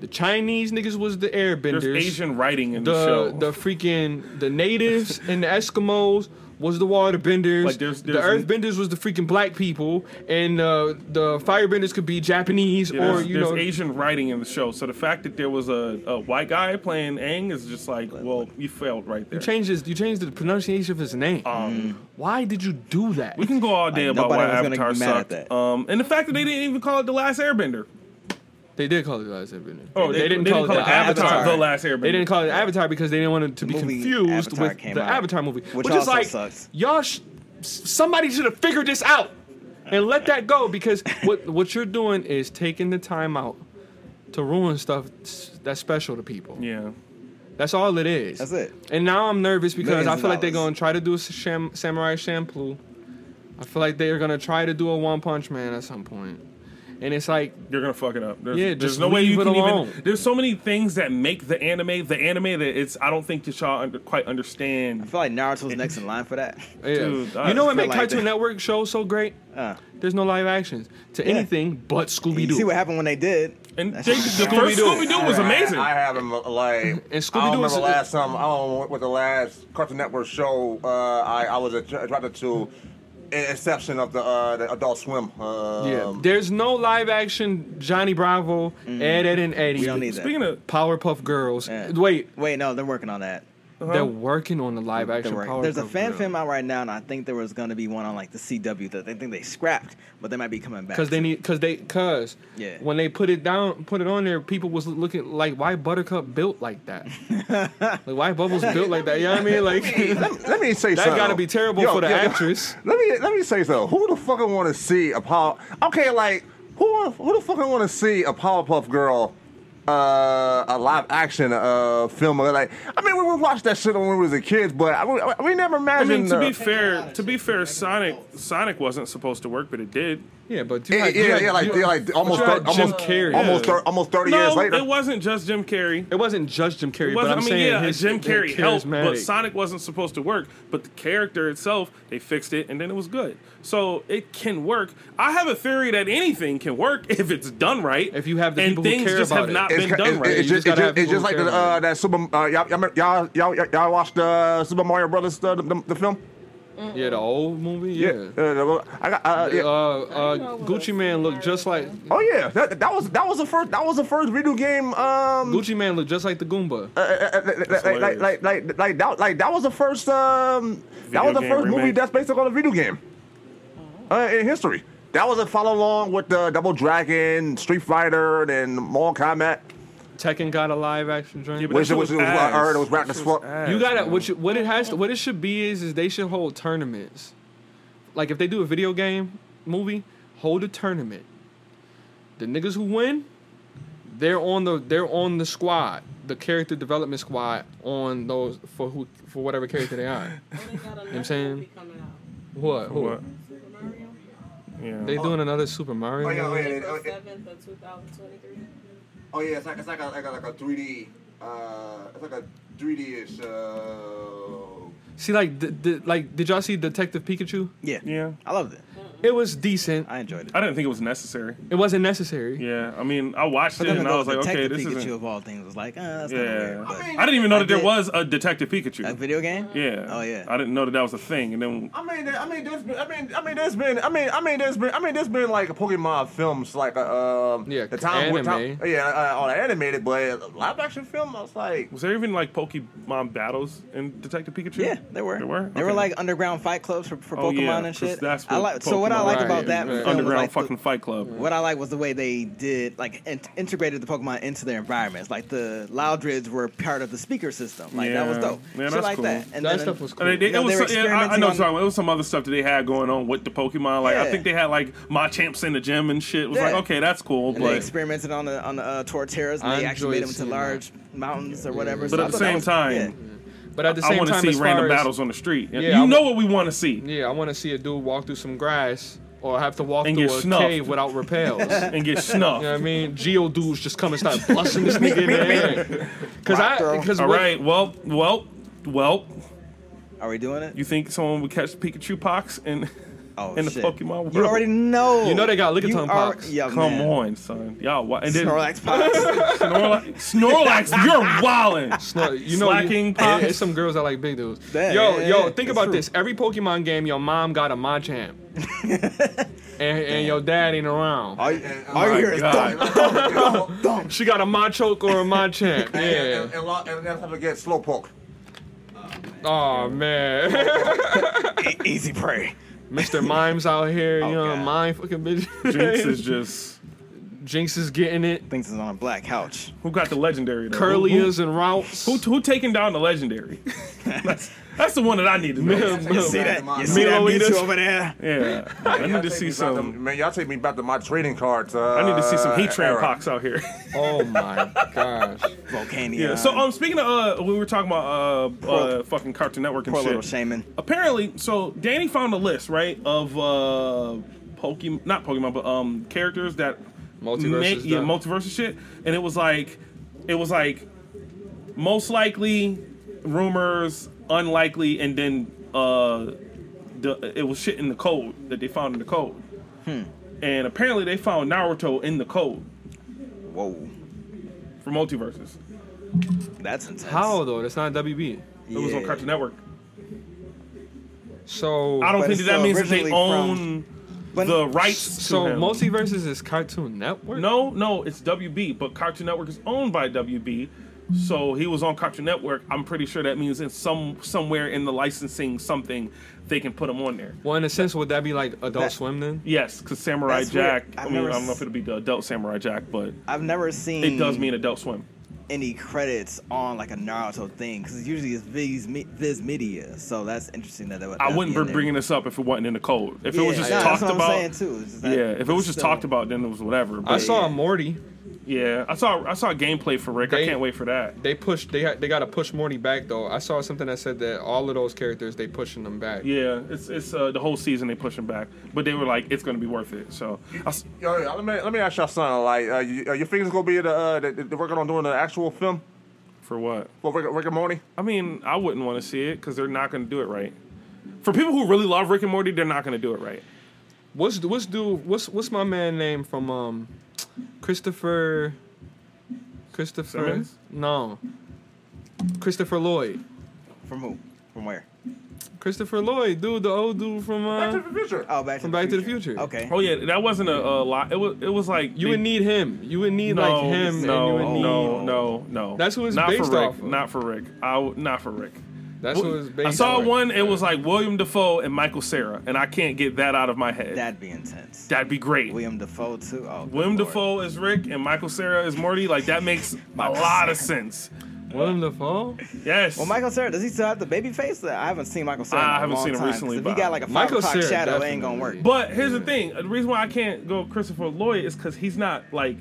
the Chinese niggas was the airbenders. There's Asian writing in the, the show. the freaking the natives and the Eskimos was the waterbenders. Like, there's- the there's- earthbenders was the freaking black people, and uh, the firebenders could be Japanese Yeah, or you there's know. Asian writing in the show, so the fact that there was a, a white guy playing Aang is just like, well, you failed right there. You changed his, you changed the pronunciation of his name. Um, Why did you do that? we can go all day Like, about why was gonna Avatar mad at sucked. that. Um, and the fact that they didn't even call it the Last Airbender. They did call it the last Airbender. Oh, they, didn't, call, it the Avatar, Avatar. the Last Airbender. They didn't call it Avatar because they didn't want it to The be movie confused Avatar with the out, Avatar movie, which which, is like sucks. y'all. Sh- somebody should have figured this out and let that go because [LAUGHS] what what you're doing is taking the time out to ruin stuff that's special to people. Yeah. That's all it is. That's it. And now I'm nervous because Millions I feel like they're going to try to do a sham- Samurai Champloo. I feel like they're going to try to do a One Punch Man at some point. And it's like, You're gonna fuck it up. There's, Yeah, there's just no way you it can alone. even. There's so many things that make the anime the anime that it's. I don't think that y'all under, quite understand. I feel like Naruto's next in line for that. [LAUGHS] yeah. Dude, you know what makes like Cartoon that- Network shows so great? Uh, There's no live actions to Yeah. anything but Scooby Doo. see what happened when they did? And That's Jake, just- the first Scooby-Doo. Scooby Doo was amazing. I, I haven't like. And I Scooby-Doo don't was- remember last time. I don't know what the last Cartoon Network show uh, I I was attracted to, exception of the uh, the Adult Swim. Um, Yeah, there's no live action Johnny Bravo, Ed, Ed, and Eddie. We don't need that. Speaking of, Powerpuff Girls. Yeah. Wait, Wait, no, they're working on that. Uh-huh. they're working on the live They're action working- Powerpuff There's a fan Girls. film out right now, and I think there was gonna be one on like the CW that they think they scrapped, but they might be coming back. Cause they need, cause they, cause Yeah. when they put it down, put it on there, people was looking like why Buttercup built like that, [LAUGHS] like why Bubbles built like that. You know what I mean? Like let, let me say so. that something. gotta be terrible Yo, for the yo, yo, actress. Let me let me say something. Who the fuck I want to see a power? Okay, like who who the fuck I want to see a Powerpuff Girl, uh, a live action uh film? Like, I mean, we, we watched that shit when we was a kids, but I, we, we never I imagined. mean, to be fair, to be fair, Sonic Sonic wasn't supposed to work, but it did. Yeah, but you yeah, had- yeah, had- yeah, like, you- yeah, like almost, thir- had Jim almost, Carrey. almost, thir- almost thirty no, years later. it wasn't just Jim Carrey. It wasn't just Jim Carrey, but I'm I mean, saying yeah, his, Jim Carrey helped, but. Sonic wasn't supposed to work. But the character itself, they fixed it, and then it was good. So it can work. I have a theory that anything can work [LAUGHS] if it's done right. If you have the and people who things care just about have it. not It's, been ca- done it's, right. it's You just, just gotta have just, it's just like who the, uh, that Super. Uh, y'all, y'all, y'all, y'all, y'all watched uh, Super Mario Brothers uh, the, the, the film? Yeah, the old movie, yeah. Uh, I got, uh, yeah. Uh, uh, Gucci Mane looked just like Oh yeah, that, that was that was the first that was the first video game. Um, Gucci Mane looked just like the Goomba. like, like, like, like, like that, like that was the first. Um, that was the game first movie that's based on a video game uh, in history. That was a follow along with the Double Dragon, Street Fighter, and Mortal Kombat. Tekken got a live action joint. Yeah, but Which, that shit which was was, I heard it was wrapped as That shit was ass, You gotta man. what you, what it has to, what it should be is is they should hold tournaments. Like if they do a video game movie, hold a tournament. The niggas who win, they're on the they're on the squad, the character development squad on those for who for whatever character they are. [LAUGHS] They got another I'm saying? movie coming out. What? Who? What? Yeah. They doing another Super Mario? Oh, yeah, oh, movie? yeah. April it- it- seventh of two thousand twenty-three. Oh yeah, it's like it's like a, like a, like a 3D. Uh, it's like a 3D-ish. Uh, See, like, the, the, like, did y'all see Detective Pikachu? Yeah. Yeah. I loved it. It was decent. I enjoyed it. I didn't think it was necessary. It wasn't necessary. Yeah, I mean, I watched it and I was like, okay, Detective this Pikachu isn't. of all things was like, uh, that's kind of Yeah, weird. But I didn't even know I that there did- was a Detective Pikachu. a video game? Yeah. Oh yeah. I didn't know that that was a thing, and then I mean, I mean, there's been, I mean, I mean, there's been, I mean, I mean, there's been, I mean, there's been like Pokemon films, like uh, um, Yeah, the time, with anime. time, yeah, uh, on animated, but live action film, I was like, was there even like Pokemon battles in Detective Pikachu? Yeah, there were. There were. There were Okay. like underground fight clubs for, for Oh, Pokemon yeah, and 'cause shit. that's what I like. So what I like Right, about that right. underground like the- fucking fight club. What I like was the way they did, like, in- integrated the Pokemon into their environments. Like the Loudreds were part of the speaker system. Like that was dope. Yeah, Shit that's like cool. that. And That then- stuff was cool. I mean, they, You know, it was they were some- yeah, I, I know on- something. It was some other stuff that they had going on with the Pokemon. Like I think they had like Machamps in the gym and shit. It was Yeah. like okay, that's cool, And they experimented on the on the uh, Torterras, and I they actually made them into large mountains or whatever. but So at the same time, yeah. But at the I same want to time, see as random as, battles on the street. Yeah, you I know wa- what we want to see, Yeah, I want to see a dude walk through some grass or have to walk And through a snuffed. cave without repels. [LAUGHS] and get snuffed. You know what I mean? Geodudes just come and start busting this nigga in the head. [LAUGHS] Cause I, cause All what- right, well, well, well. Are we doing it? You think someone would catch Pikachu pox and Oh in the shit! Pokemon world? You already know. You know they got You Lickitung are- pox. Yeah, Come man. on, son. Y'all, wa- and then Snorlax [LAUGHS] pox. Snorlax, Snorlax, you're wildin'. Snor- you know, Slacking you, pox. it's some girls that like big dudes. Yeah, yo, yeah, yo, yeah, think about true. this. Every Pokemon game, your mom got a Machamp, [LAUGHS] and, and your dad ain't around. All you, And- all you hear is God. thump, thump. [LAUGHS] She got a Machoke or a Machamp. Yeah. and, and, lo- and that's how to get slowpoke. Oh man, E- easy prey. Mr. Mimes out here, you Oh, know, God. mind fucking bitch. Jynx is [LAUGHS] just. Jynx is getting it. Thinks it's on a black couch. Who got the legendary? Though? Curly Who, is and routes. who, who, who taking down the legendary? [LAUGHS] [LAUGHS] that's, that's the one that I need to know. You see that? You see that Milo Mewtwo over there? Yeah, I need to see me back to- some. man, y'all take me back to my trading cards. Uh, I need to see some heat tram era. pox out here. [LAUGHS] Oh my gosh. Volcanion. Yeah. So um, speaking of, uh, we were talking about uh, uh, fucking Cartoon Network and Poor shit. little shaman. Apparently, so Danny found a list right of uh, Pokemon, not Pokemon, but um, characters that Multiverse make is yeah multiverse and shit, and it was like, it was like, most likely, rumors, unlikely, and then uh, the it was shit in the code that they found in the code, Hmm. and apparently they found Naruto in the code Whoa, for MultiVersus. that's intense. How though? That's not WB. It was on Cartoon Network. So I don't think that, that means that they own But- the rights. so him. MultiVersus is Cartoon Network. No, no, it's WB, but Cartoon Network is owned by WB. So he was on Cartoon Network. I'm pretty sure that means in some somewhere in the licensing something they can put him on there. Well, in a sense, would that be like Adult That- Swim then? Yes, because Samurai Jack. I've mean, never I don't know if it'll be the adult Samurai Jack, but I've never seen. it does mean Adult Swim. any credits on like a Naruto thing because usually it's Viz, Viz Media. So that's interesting that, that I that'd wouldn't be in be there. bringing this up if it wasn't in the code. If it was just no, talked that's what about, I'm saying too. Just that- yeah. If it was just still- talked uh, about, then it was whatever. I saw yeah. Morty. Yeah, I saw I saw gameplay for Rick. I can't wait for that. They pushed. They they got to push Morty back though. I saw something that said that all of those characters they pushing them back. Yeah, it's it's uh, the whole season they pushing back, but they were like it's going to be worth it. So I s- Yo, yo, let me let me ask y'all something. Like, uh, you, uh, your fingers gonna be the, uh, the, the working on doing the actual film for what? for Rick, Rick and Morty? I mean, I wouldn't want to see it because they're not going to do it right. For people who really love Rick and Morty, they're not going to do it right. What's what's do what's what's my man name from um Christopher Christopher Simmons? No. Christopher Lloyd. From who? From where? Christopher Lloyd, dude, the old dude from Back to uh the Future. Oh, back to From the Back to the Future. Future. Okay. Oh yeah, that wasn't a, a lot. It was it was like you they- would need him. You would need no, like him no, and you would need no, no, no. That's who it's not based for Rick. off of. Not for Rick. I w- not for Rick. That's what it's based I saw on. one. It was like William Dafoe and Michael Cera, and I can't get that out of my head. That'd be intense. That'd be great. William Dafoe too. Oh, good William lord. Dafoe is Rick and Michael Cera is Morty. Like that makes a Michael lot of sense. William Dafoe? Yes. Well, Michael Cera, does he still have the baby face? I haven't seen Michael Cera. I in a haven't long seen him time, 'cause recently, If but- he got like a five Michael o'clock Cera shadow, it ain't gonna work. But here's the thing: the reason why I can't go Christopher Lloyd is because he's not like.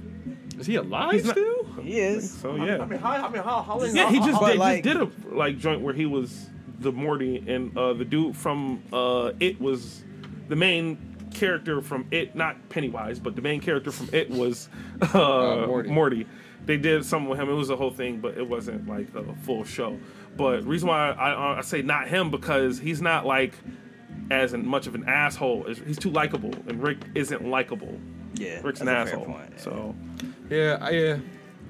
Is he alive He's not- still? He is. So yeah. I mean, how, I mean, how, how, yeah. He just But they like- just did a like joint where he was the Morty and uh, the dude from uh, It was the main character from It, not Pennywise, but the main character from It was [LAUGHS] uh, Morty. Morty. They did something with him. It was a whole thing, but it wasn't like a full show. But reason why I, I say not him because he's not like as an- much of an asshole. He's too likable, and Rick isn't likable. Yeah, Rick's an that's a fair asshole. point, yeah. So Yeah, I, yeah.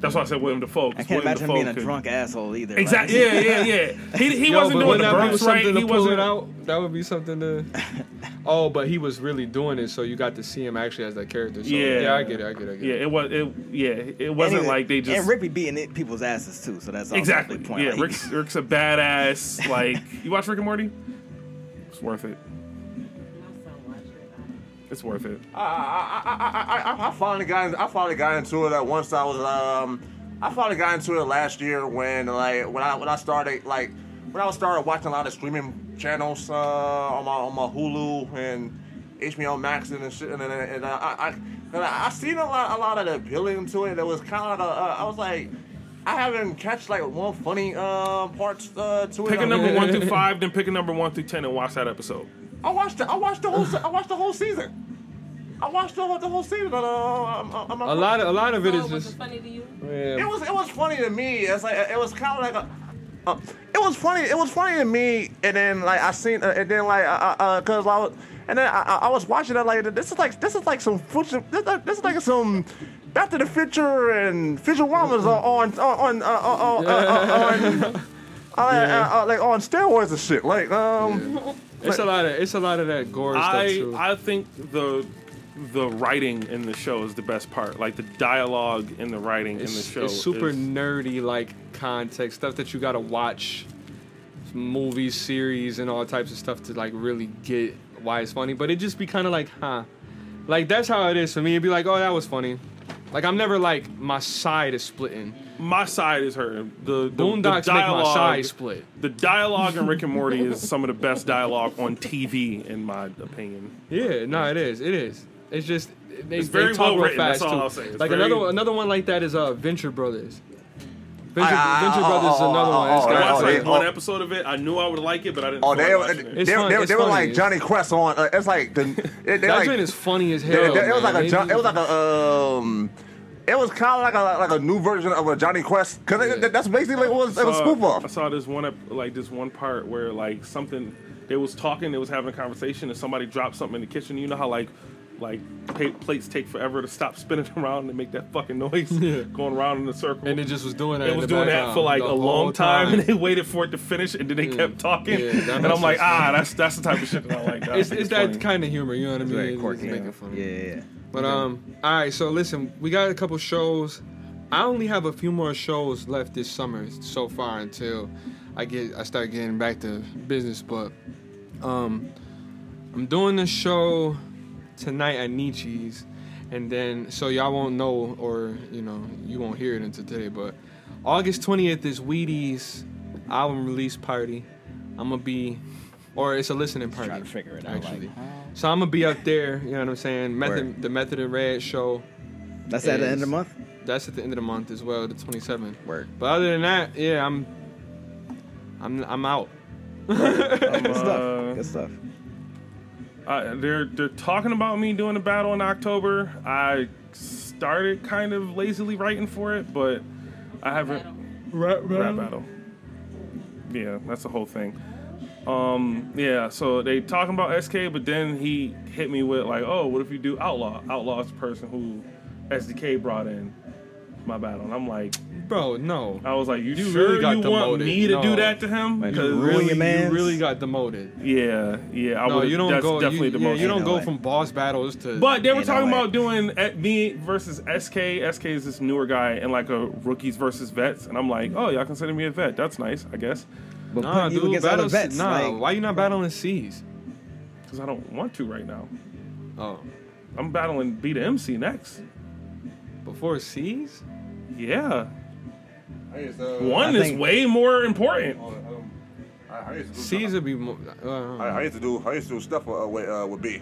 That's why I said William Dafoe. 'cause I can't William imagine him being a could- drunk asshole either. like- Exactly. Yeah, yeah, yeah. [LAUGHS] He, he Yo, wasn't doing the that be burps right. to He pull wasn't. it out? That would be something to. [LAUGHS] oh, but he was really doing it, so you got to see him actually as that character. So, Yeah. yeah, I get it. I get it. I get Yeah, it. it was. It yeah, it wasn't And like they just and Rick be beating it, people's asses too. So that's also exactly. a big point. Yeah, Like, Rick's Rick's a badass. [LAUGHS] Like you watch Rick and Morty, it's worth it. It's worth it. I, I, I, I, I finally got I finally got into it. At once I was um I finally got into it last year when like when I when I started like when I started watching a lot of streaming channels uh, on my on my Hulu and HBO Max and shit and and, and I I, and I seen a lot a lot of the appealing to it. It was kind of uh, I was like. I haven't catch like one funny uh, parts uh, to it. Pick a number one through [LAUGHS] five, then pick a number one through ten, and watch that episode. I watched the, I watched the whole se- I watched the whole season. I watched the, whole- the whole season. But, uh, I'm, I'm, A lot of a lot of it So is was just. it funny to you? It Yeah. was it was funny to me. It's like it was kind of like a. Uh, it was funny. It was funny to me, and then like I seen, uh, and then like uh, uh, cause I was, and then I, I I was watching it like this is like this is like some future. This, this is like some Back to the Future and Futuramas on on on uh, uh, uh, uh, on. Uh, uh, [LAUGHS] uh, like on steroids and shit. Like, um, It's a lot of it's a lot of that gore stuff I too. I think the the writing in the show is the best part. Like the dialogue in the writing in the show. it's super is- nerdy like context stuff that you gotta watch movies series and all types of stuff to like really get why it's funny but it just be kind of like huh like that's how it is for me it'd be like oh that was funny like i'm never like my side is splitting my side is hurting. The, the, the boondocks make my dialogue, side split The dialogue in Rick and Morty is some of the best dialogue on TV, in my opinion. yeah no it is it is it's just they, It's they very talk well real written, fast that's all too. I'll say. It's like very- another another one like that is uh venture brothers venture, I- I- venture oh, brothers is oh, another one. It's oh, I got- yeah, watched oh, like they- one episode of it. I knew I would like it, but I didn't. oh, feel they like they, watching they, it. It's they, fun- they, it's were funny. like Jonny Quest on. Uh, it's like the they, they that like, joint is funny as hell It, it- it was man. like a They John, it was like a um it was kind of like a like a new version of a Jonny Quest because Yeah. that's basically what it was, it was saw- spoof I saw this one ep- like this one part where like something they was talking, they was having a conversation, and somebody dropped something in the kitchen. You know how like like pa- plates take forever to stop spinning [LAUGHS] around and make that fucking noise [LAUGHS] Yeah. going around in a circle. and it just was doing that it was doing that for like a long whole time, and they waited for it to finish, and then they kept talking. Yeah, [LAUGHS] and I'm like, sense. ah, that's that's the type of shit that I like. I it's, think it's that kind of humor, you know what I mean? very It's- quirky. Yeah. making fun. Yeah, yeah, yeah. But um, all right. So listen, we got a couple shows. I only have a few more shows left this summer so far until I get I start getting back to business. But um, I'm doing the show tonight at Nietzsche's, and then so y'all won't know or you know you won't hear it until today. But August 20th is Wheaties album release party. I'm gonna be, or it's a listening party. Trying to figure it out. Actually. Like, So I'm gonna be up there. You know what I'm saying? Method, Word. the Method and Red show. that's at the end of the month. That's at the end of the month as well, the 27th. Word. But other than that, yeah, I'm, I'm, I'm out. Good Uh, stuff. [LAUGHS] Good stuff. Uh, they're they're talking about me doing a battle in October. I started kind of lazily writing for it, but I haven't rap, battle. Yeah, that's the whole thing. Um, yeah, so they talking about SK, but then he hit me with like, oh, what if you do Outlaw? Outlaw's the person who SDK brought in my battle, and I'm like, Bro, no. I was like, you, You sure really got you want me to do that to him? Like, Because ruin Really, your you really got demoted. yeah, yeah, I No, would. you don't go. Definitely you, the yeah, you don't go from boss battles to. But they were talking about doing at me versus SK. SK is this newer guy and like a rookies versus vets, and I'm like, oh, y'all consider me a vet? That's nice, I guess, But nah, you dude, against other battles. vets, nah, like, why you not battling C's? because I don't want to right now. Oh, I'm battling B to MC next. before C's? Yeah, to, one I is think- way more important. um, I, I used to do C's would be. More, uh, I, I used to do I used to do stuff uh, with uh, with B.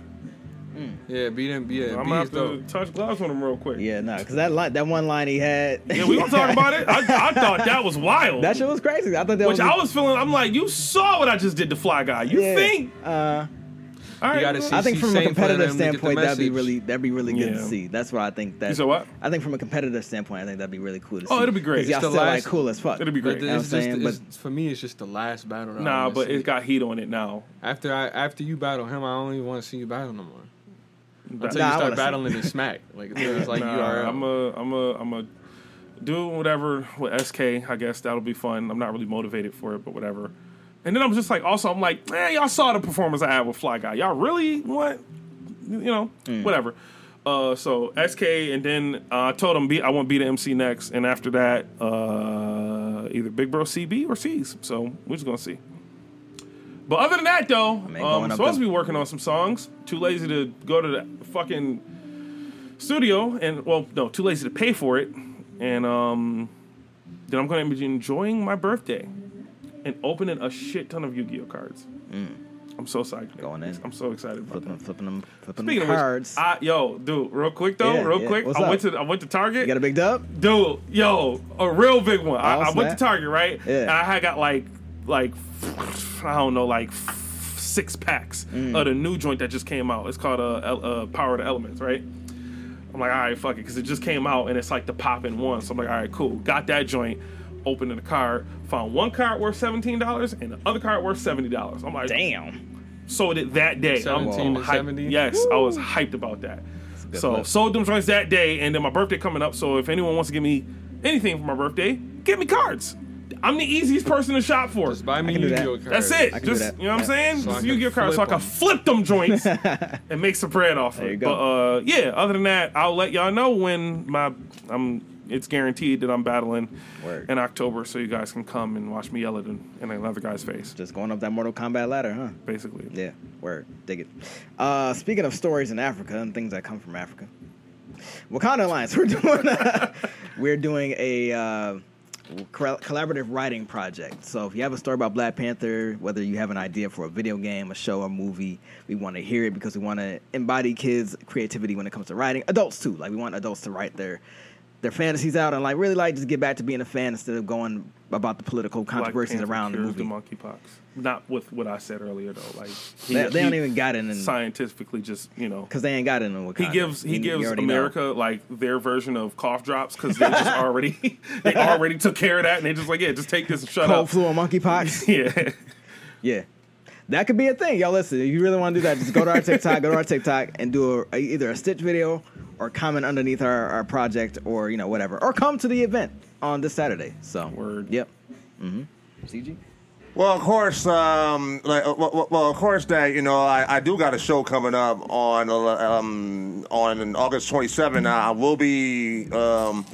yeah, beat him. Yeah, I'm B gonna have to touch gloves on him real quick. yeah, no, because that line, that one line he had. Yeah, we gonna talk about it. I, [LAUGHS] I thought that was wild. that shit was crazy. I thought that Which was. I was feeling. I'm like, you saw what I just did to Fly Guy. You yeah, think? Uh, All right, gotta well, see- I think see from a competitive them to get the standpoint, that'd be really that'd be really good Yeah. to see. That's why I think that. You said what? I think from a competitive standpoint, I think that'd be really cool to oh, see. Oh, it'd be great. Y'all It's the still like cool as fuck. It'd be But great. You know it's I'm just, saying? it's, for me, it's just the last battle. that I Nah, wanna but see. it got heat on it now. after I after you battle him, I don't even want to see you battle no more. Until Nah, you start wanna battling [LAUGHS] in smack, like it's like Nah, you are. I'm a, I'm a, I'm a do whatever with SK. I guess that'll be fun. I'm not really motivated for it, but whatever. And then I'm just like, also, I'm like, man, y'all saw the performance I had with Fly Guy. Y'all really what? You know, Hmm. whatever. Uh, so SK, and then uh, I told him be, I want B to MC next, and after that, uh, either Big Bro CB or C's. So we're just gonna see. But other than that, though, um, I'm up supposed to be working on some songs. Too lazy to go to the fucking studio, and well, no, too lazy to pay for it. And um, then I'm going to be enjoying my birthday and opening a shit ton of Yu-Gi-Oh cards. I'm so psyched. Mm. Going in. I'm so excited about flipping, that. flipping them, flipping Speaking them of cards. which, I, yo, dude, real quick though, Yeah, real yeah. quick, What's I up? went to I went to Target. you got a big dub? Dude, yo, a real big one. I, Oh, I went to. Target, right? Yeah. And I had got like, like, I don't know, like six packs Mm. of the new joint that just came out. It's called uh, uh Power of the Elements, right? I'm like, all right, fuck it, because it just came out and it's like the pop in one. So I'm like, all right, cool. Got that joint. Opened the card, found one card worth seventeen dollars and the other card worth seventy dollars. I'm like, Damn. sold it that day. I'm, 17 I'm to hyped. 70? Yes, I was hyped about that. So flip. sold them joints that day, and then my birthday coming up. So if anyone wants to give me anything for my birthday, give me cards. I'm the easiest person to shop for. Just buy me can. Yu-Gi-Oh cards. That's it. I can do Just that. you know what I'm saying? So I Just can you give cards so I flip can 'em. flip them joints [LAUGHS] and make some bread off There of you it. go. But uh, yeah, other than that, I'll let y'all know when my I'm. It's guaranteed that I'm battling Word. in October, so you guys can come and watch me yell at in, in another guy's face. Just going up that Mortal Kombat ladder, huh? Basically, Yeah, word. Dig it. Uh, speaking of stories in Africa and things that come from Africa, Wakanda Alliance. [LAUGHS] We're doing a, we're doing a uh, collaborative writing project. So if you have a story about Black Panther, whether you have an idea for a video game, a show, a movie, we want to hear it because we want to embody kids' creativity when it comes to writing. Adults too. Like we want adults to write their their fantasies out and like really like just get back to being a fan instead of going about the political controversies around the movie. The monkeypox, not with what I said earlier though. Like he, They, they don't even got it in scientifically just you know. because they ain't got it in Wakanda. He gives he you gives already know. America like their version of cough drops because they just [LAUGHS] already they already took care of that and they just like yeah just take this and shut cold up. flu and monkeypox. [LAUGHS] Yeah, yeah, that could be a thing. Y'all listen. If you really want to do that, just go to our TikTok, go to our TikTok, and do a, either a stitch video or comment underneath our, our project or you know whatever, or come to the event on this Saturday. So Word. Yep. Mm-hmm. CG. Well, of course, um, like, uh, well, well, of course that you know I, I do got a show coming up on uh, um, on August 27. I will be um,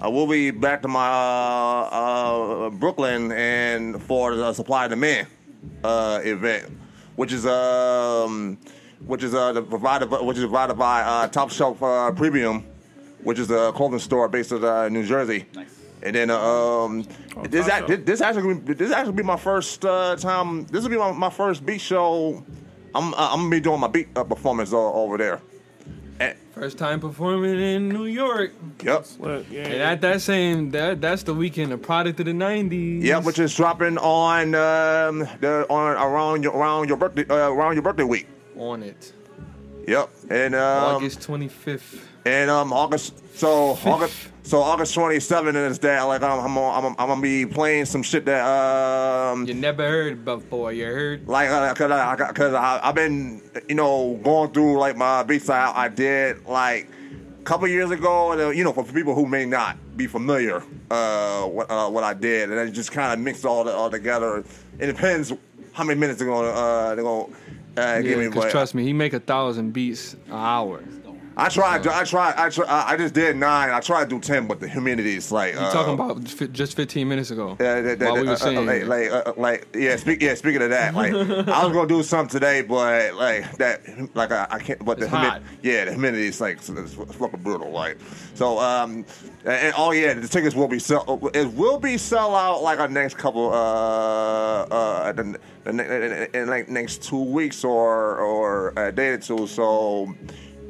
I will be back to my uh, uh, Brooklyn and for the supply and demand uh, event, which is um, which is uh, the provided which is provided by uh, Top Shelf uh, Premium, which is a clothing store based in uh, New Jersey. Nice. And then um, this, talk act, this this actually this actually be my first uh, time. This will be my, my first beat show. I'm I'm gonna be doing my beat uh, performance over there. And, First time performing in New York. yep. Yeah, And at that same that that's the weekend, the product of the '90s. Yeah, which is dropping on um, the on around your around your birthday uh, around your birthday week. on it. Yep, and um, August 25th. And um August so August so August twenty seventh is that like I'm I'm I'm, I'm gonna be playing some shit that um You never heard before. You heard? like uh, cause I cause I I've been you know going through like my beats I, I did like a couple years ago and uh, you know for people who may not be familiar uh what uh, what I did and I just kind of mixed all the, all together. It depends how many minutes they're gonna uh they're gonna uh, give me. because But trust me, he make a thousand beats an hour. I tried I tried I tried I just did nine. I tried to do ten, but the humidity is like You uh, talking about fi- just 15 minutes ago? Yeah, that, that, while we uh, were uh, saying, like, like, uh, like, yeah, speak, yeah. Speaking of that, like, I was gonna do something today, but like that, like, I, I can't. But the It's hot. yeah, the humidity is like it's, fucking brutal. Like, so, um, and, and oh yeah, the tickets will be sell. It will be sell out like our next couple, uh, uh, the, the, in like next two weeks or or a day or two. So.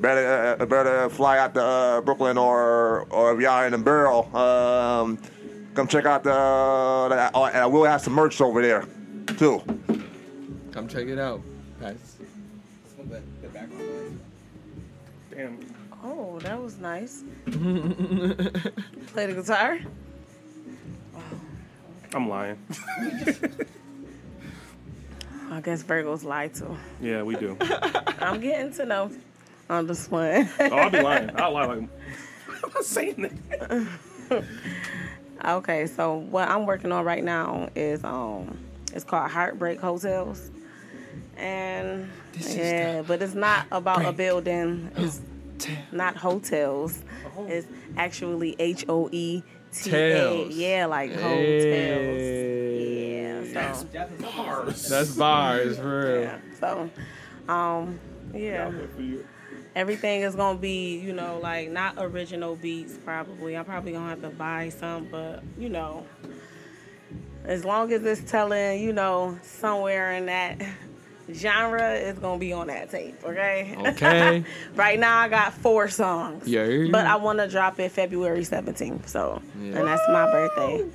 Better, uh, better fly out to uh, Brooklyn or or if y'all in the barrel. Um, Come check out the. the oh, and I will have some merch over there, too. come check it out. Guys. damn. Oh, that was nice. [LAUGHS] Play the guitar. I'm lying. [LAUGHS] I guess Virgos lie too. yeah, we do. [LAUGHS] I'm getting to know on this one. Oh, I'll be lying. I'll lie like [LAUGHS] I'm not saying that. [LAUGHS] okay, so what I'm working on right now is um, it's called Heartbreak Hotels, and This is yeah, but it's not about a building. It's Tell. not hotels. It's actually H O E T A. Yeah, like hotels. Yeah, so Bars. That's bars for real. yeah, so um, yeah. Everything is gonna be, you know, like not original beats. Probably, I'm probably gonna have to buy some, but you know, as long as it's telling, you know, somewhere in that genre, it's gonna be on that tape. Okay. Okay. [LAUGHS] right now, I got four songs. Yeah. But I want to drop it February 17th, so Yeah. and that's my birthday.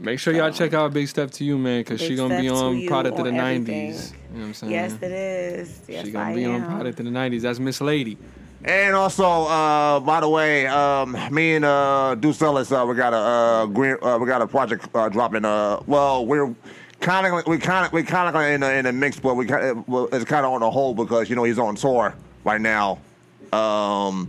Make sure y'all check out Big Step to You, man, because she gonna be on Product of the 90s. everything. You know what I'm saying? Yes, it is. Yes, She gonna I be on. Product in the 90s. That's Miss Lady. And also, uh, by the way, um, me and uh, Deuce Ellis, uh, we got a uh, green, uh, we got a project uh, dropping. Uh, well, we're kind of we kind of we kind of in the in the mix, but we kind well, it's kind of on the hold because you know he's on tour right now. Um,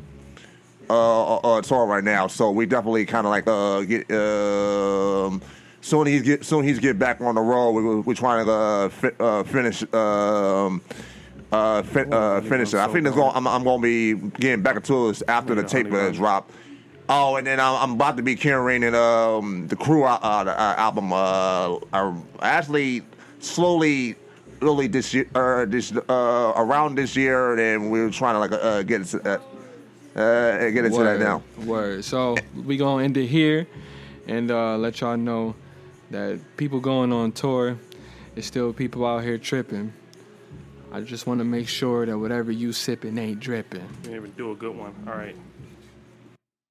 uh, uh, uh, tour right now, so we definitely kind of like uh get um. Soon he's get soon he's get back on the road. We, we, we're trying to uh, fi- uh, finish um, uh, fi- uh, finish it. I think it's going. I'm, I'm going to be getting back into this after the tape honey uh, bun. drop. Oh, and then I'm, I'm about to be curating um, the crew uh, uh, the, uh, album. Uh, actually, slowly, really this year, uh, this uh, around this year, and we were trying to like uh, get into that. Uh, get into that now. Word. So we gonna end it here, and uh, let y'all know that people going on tour, is still people out here tripping. I just want to make sure that whatever you sipping ain't dripping. Even do a good one. All right.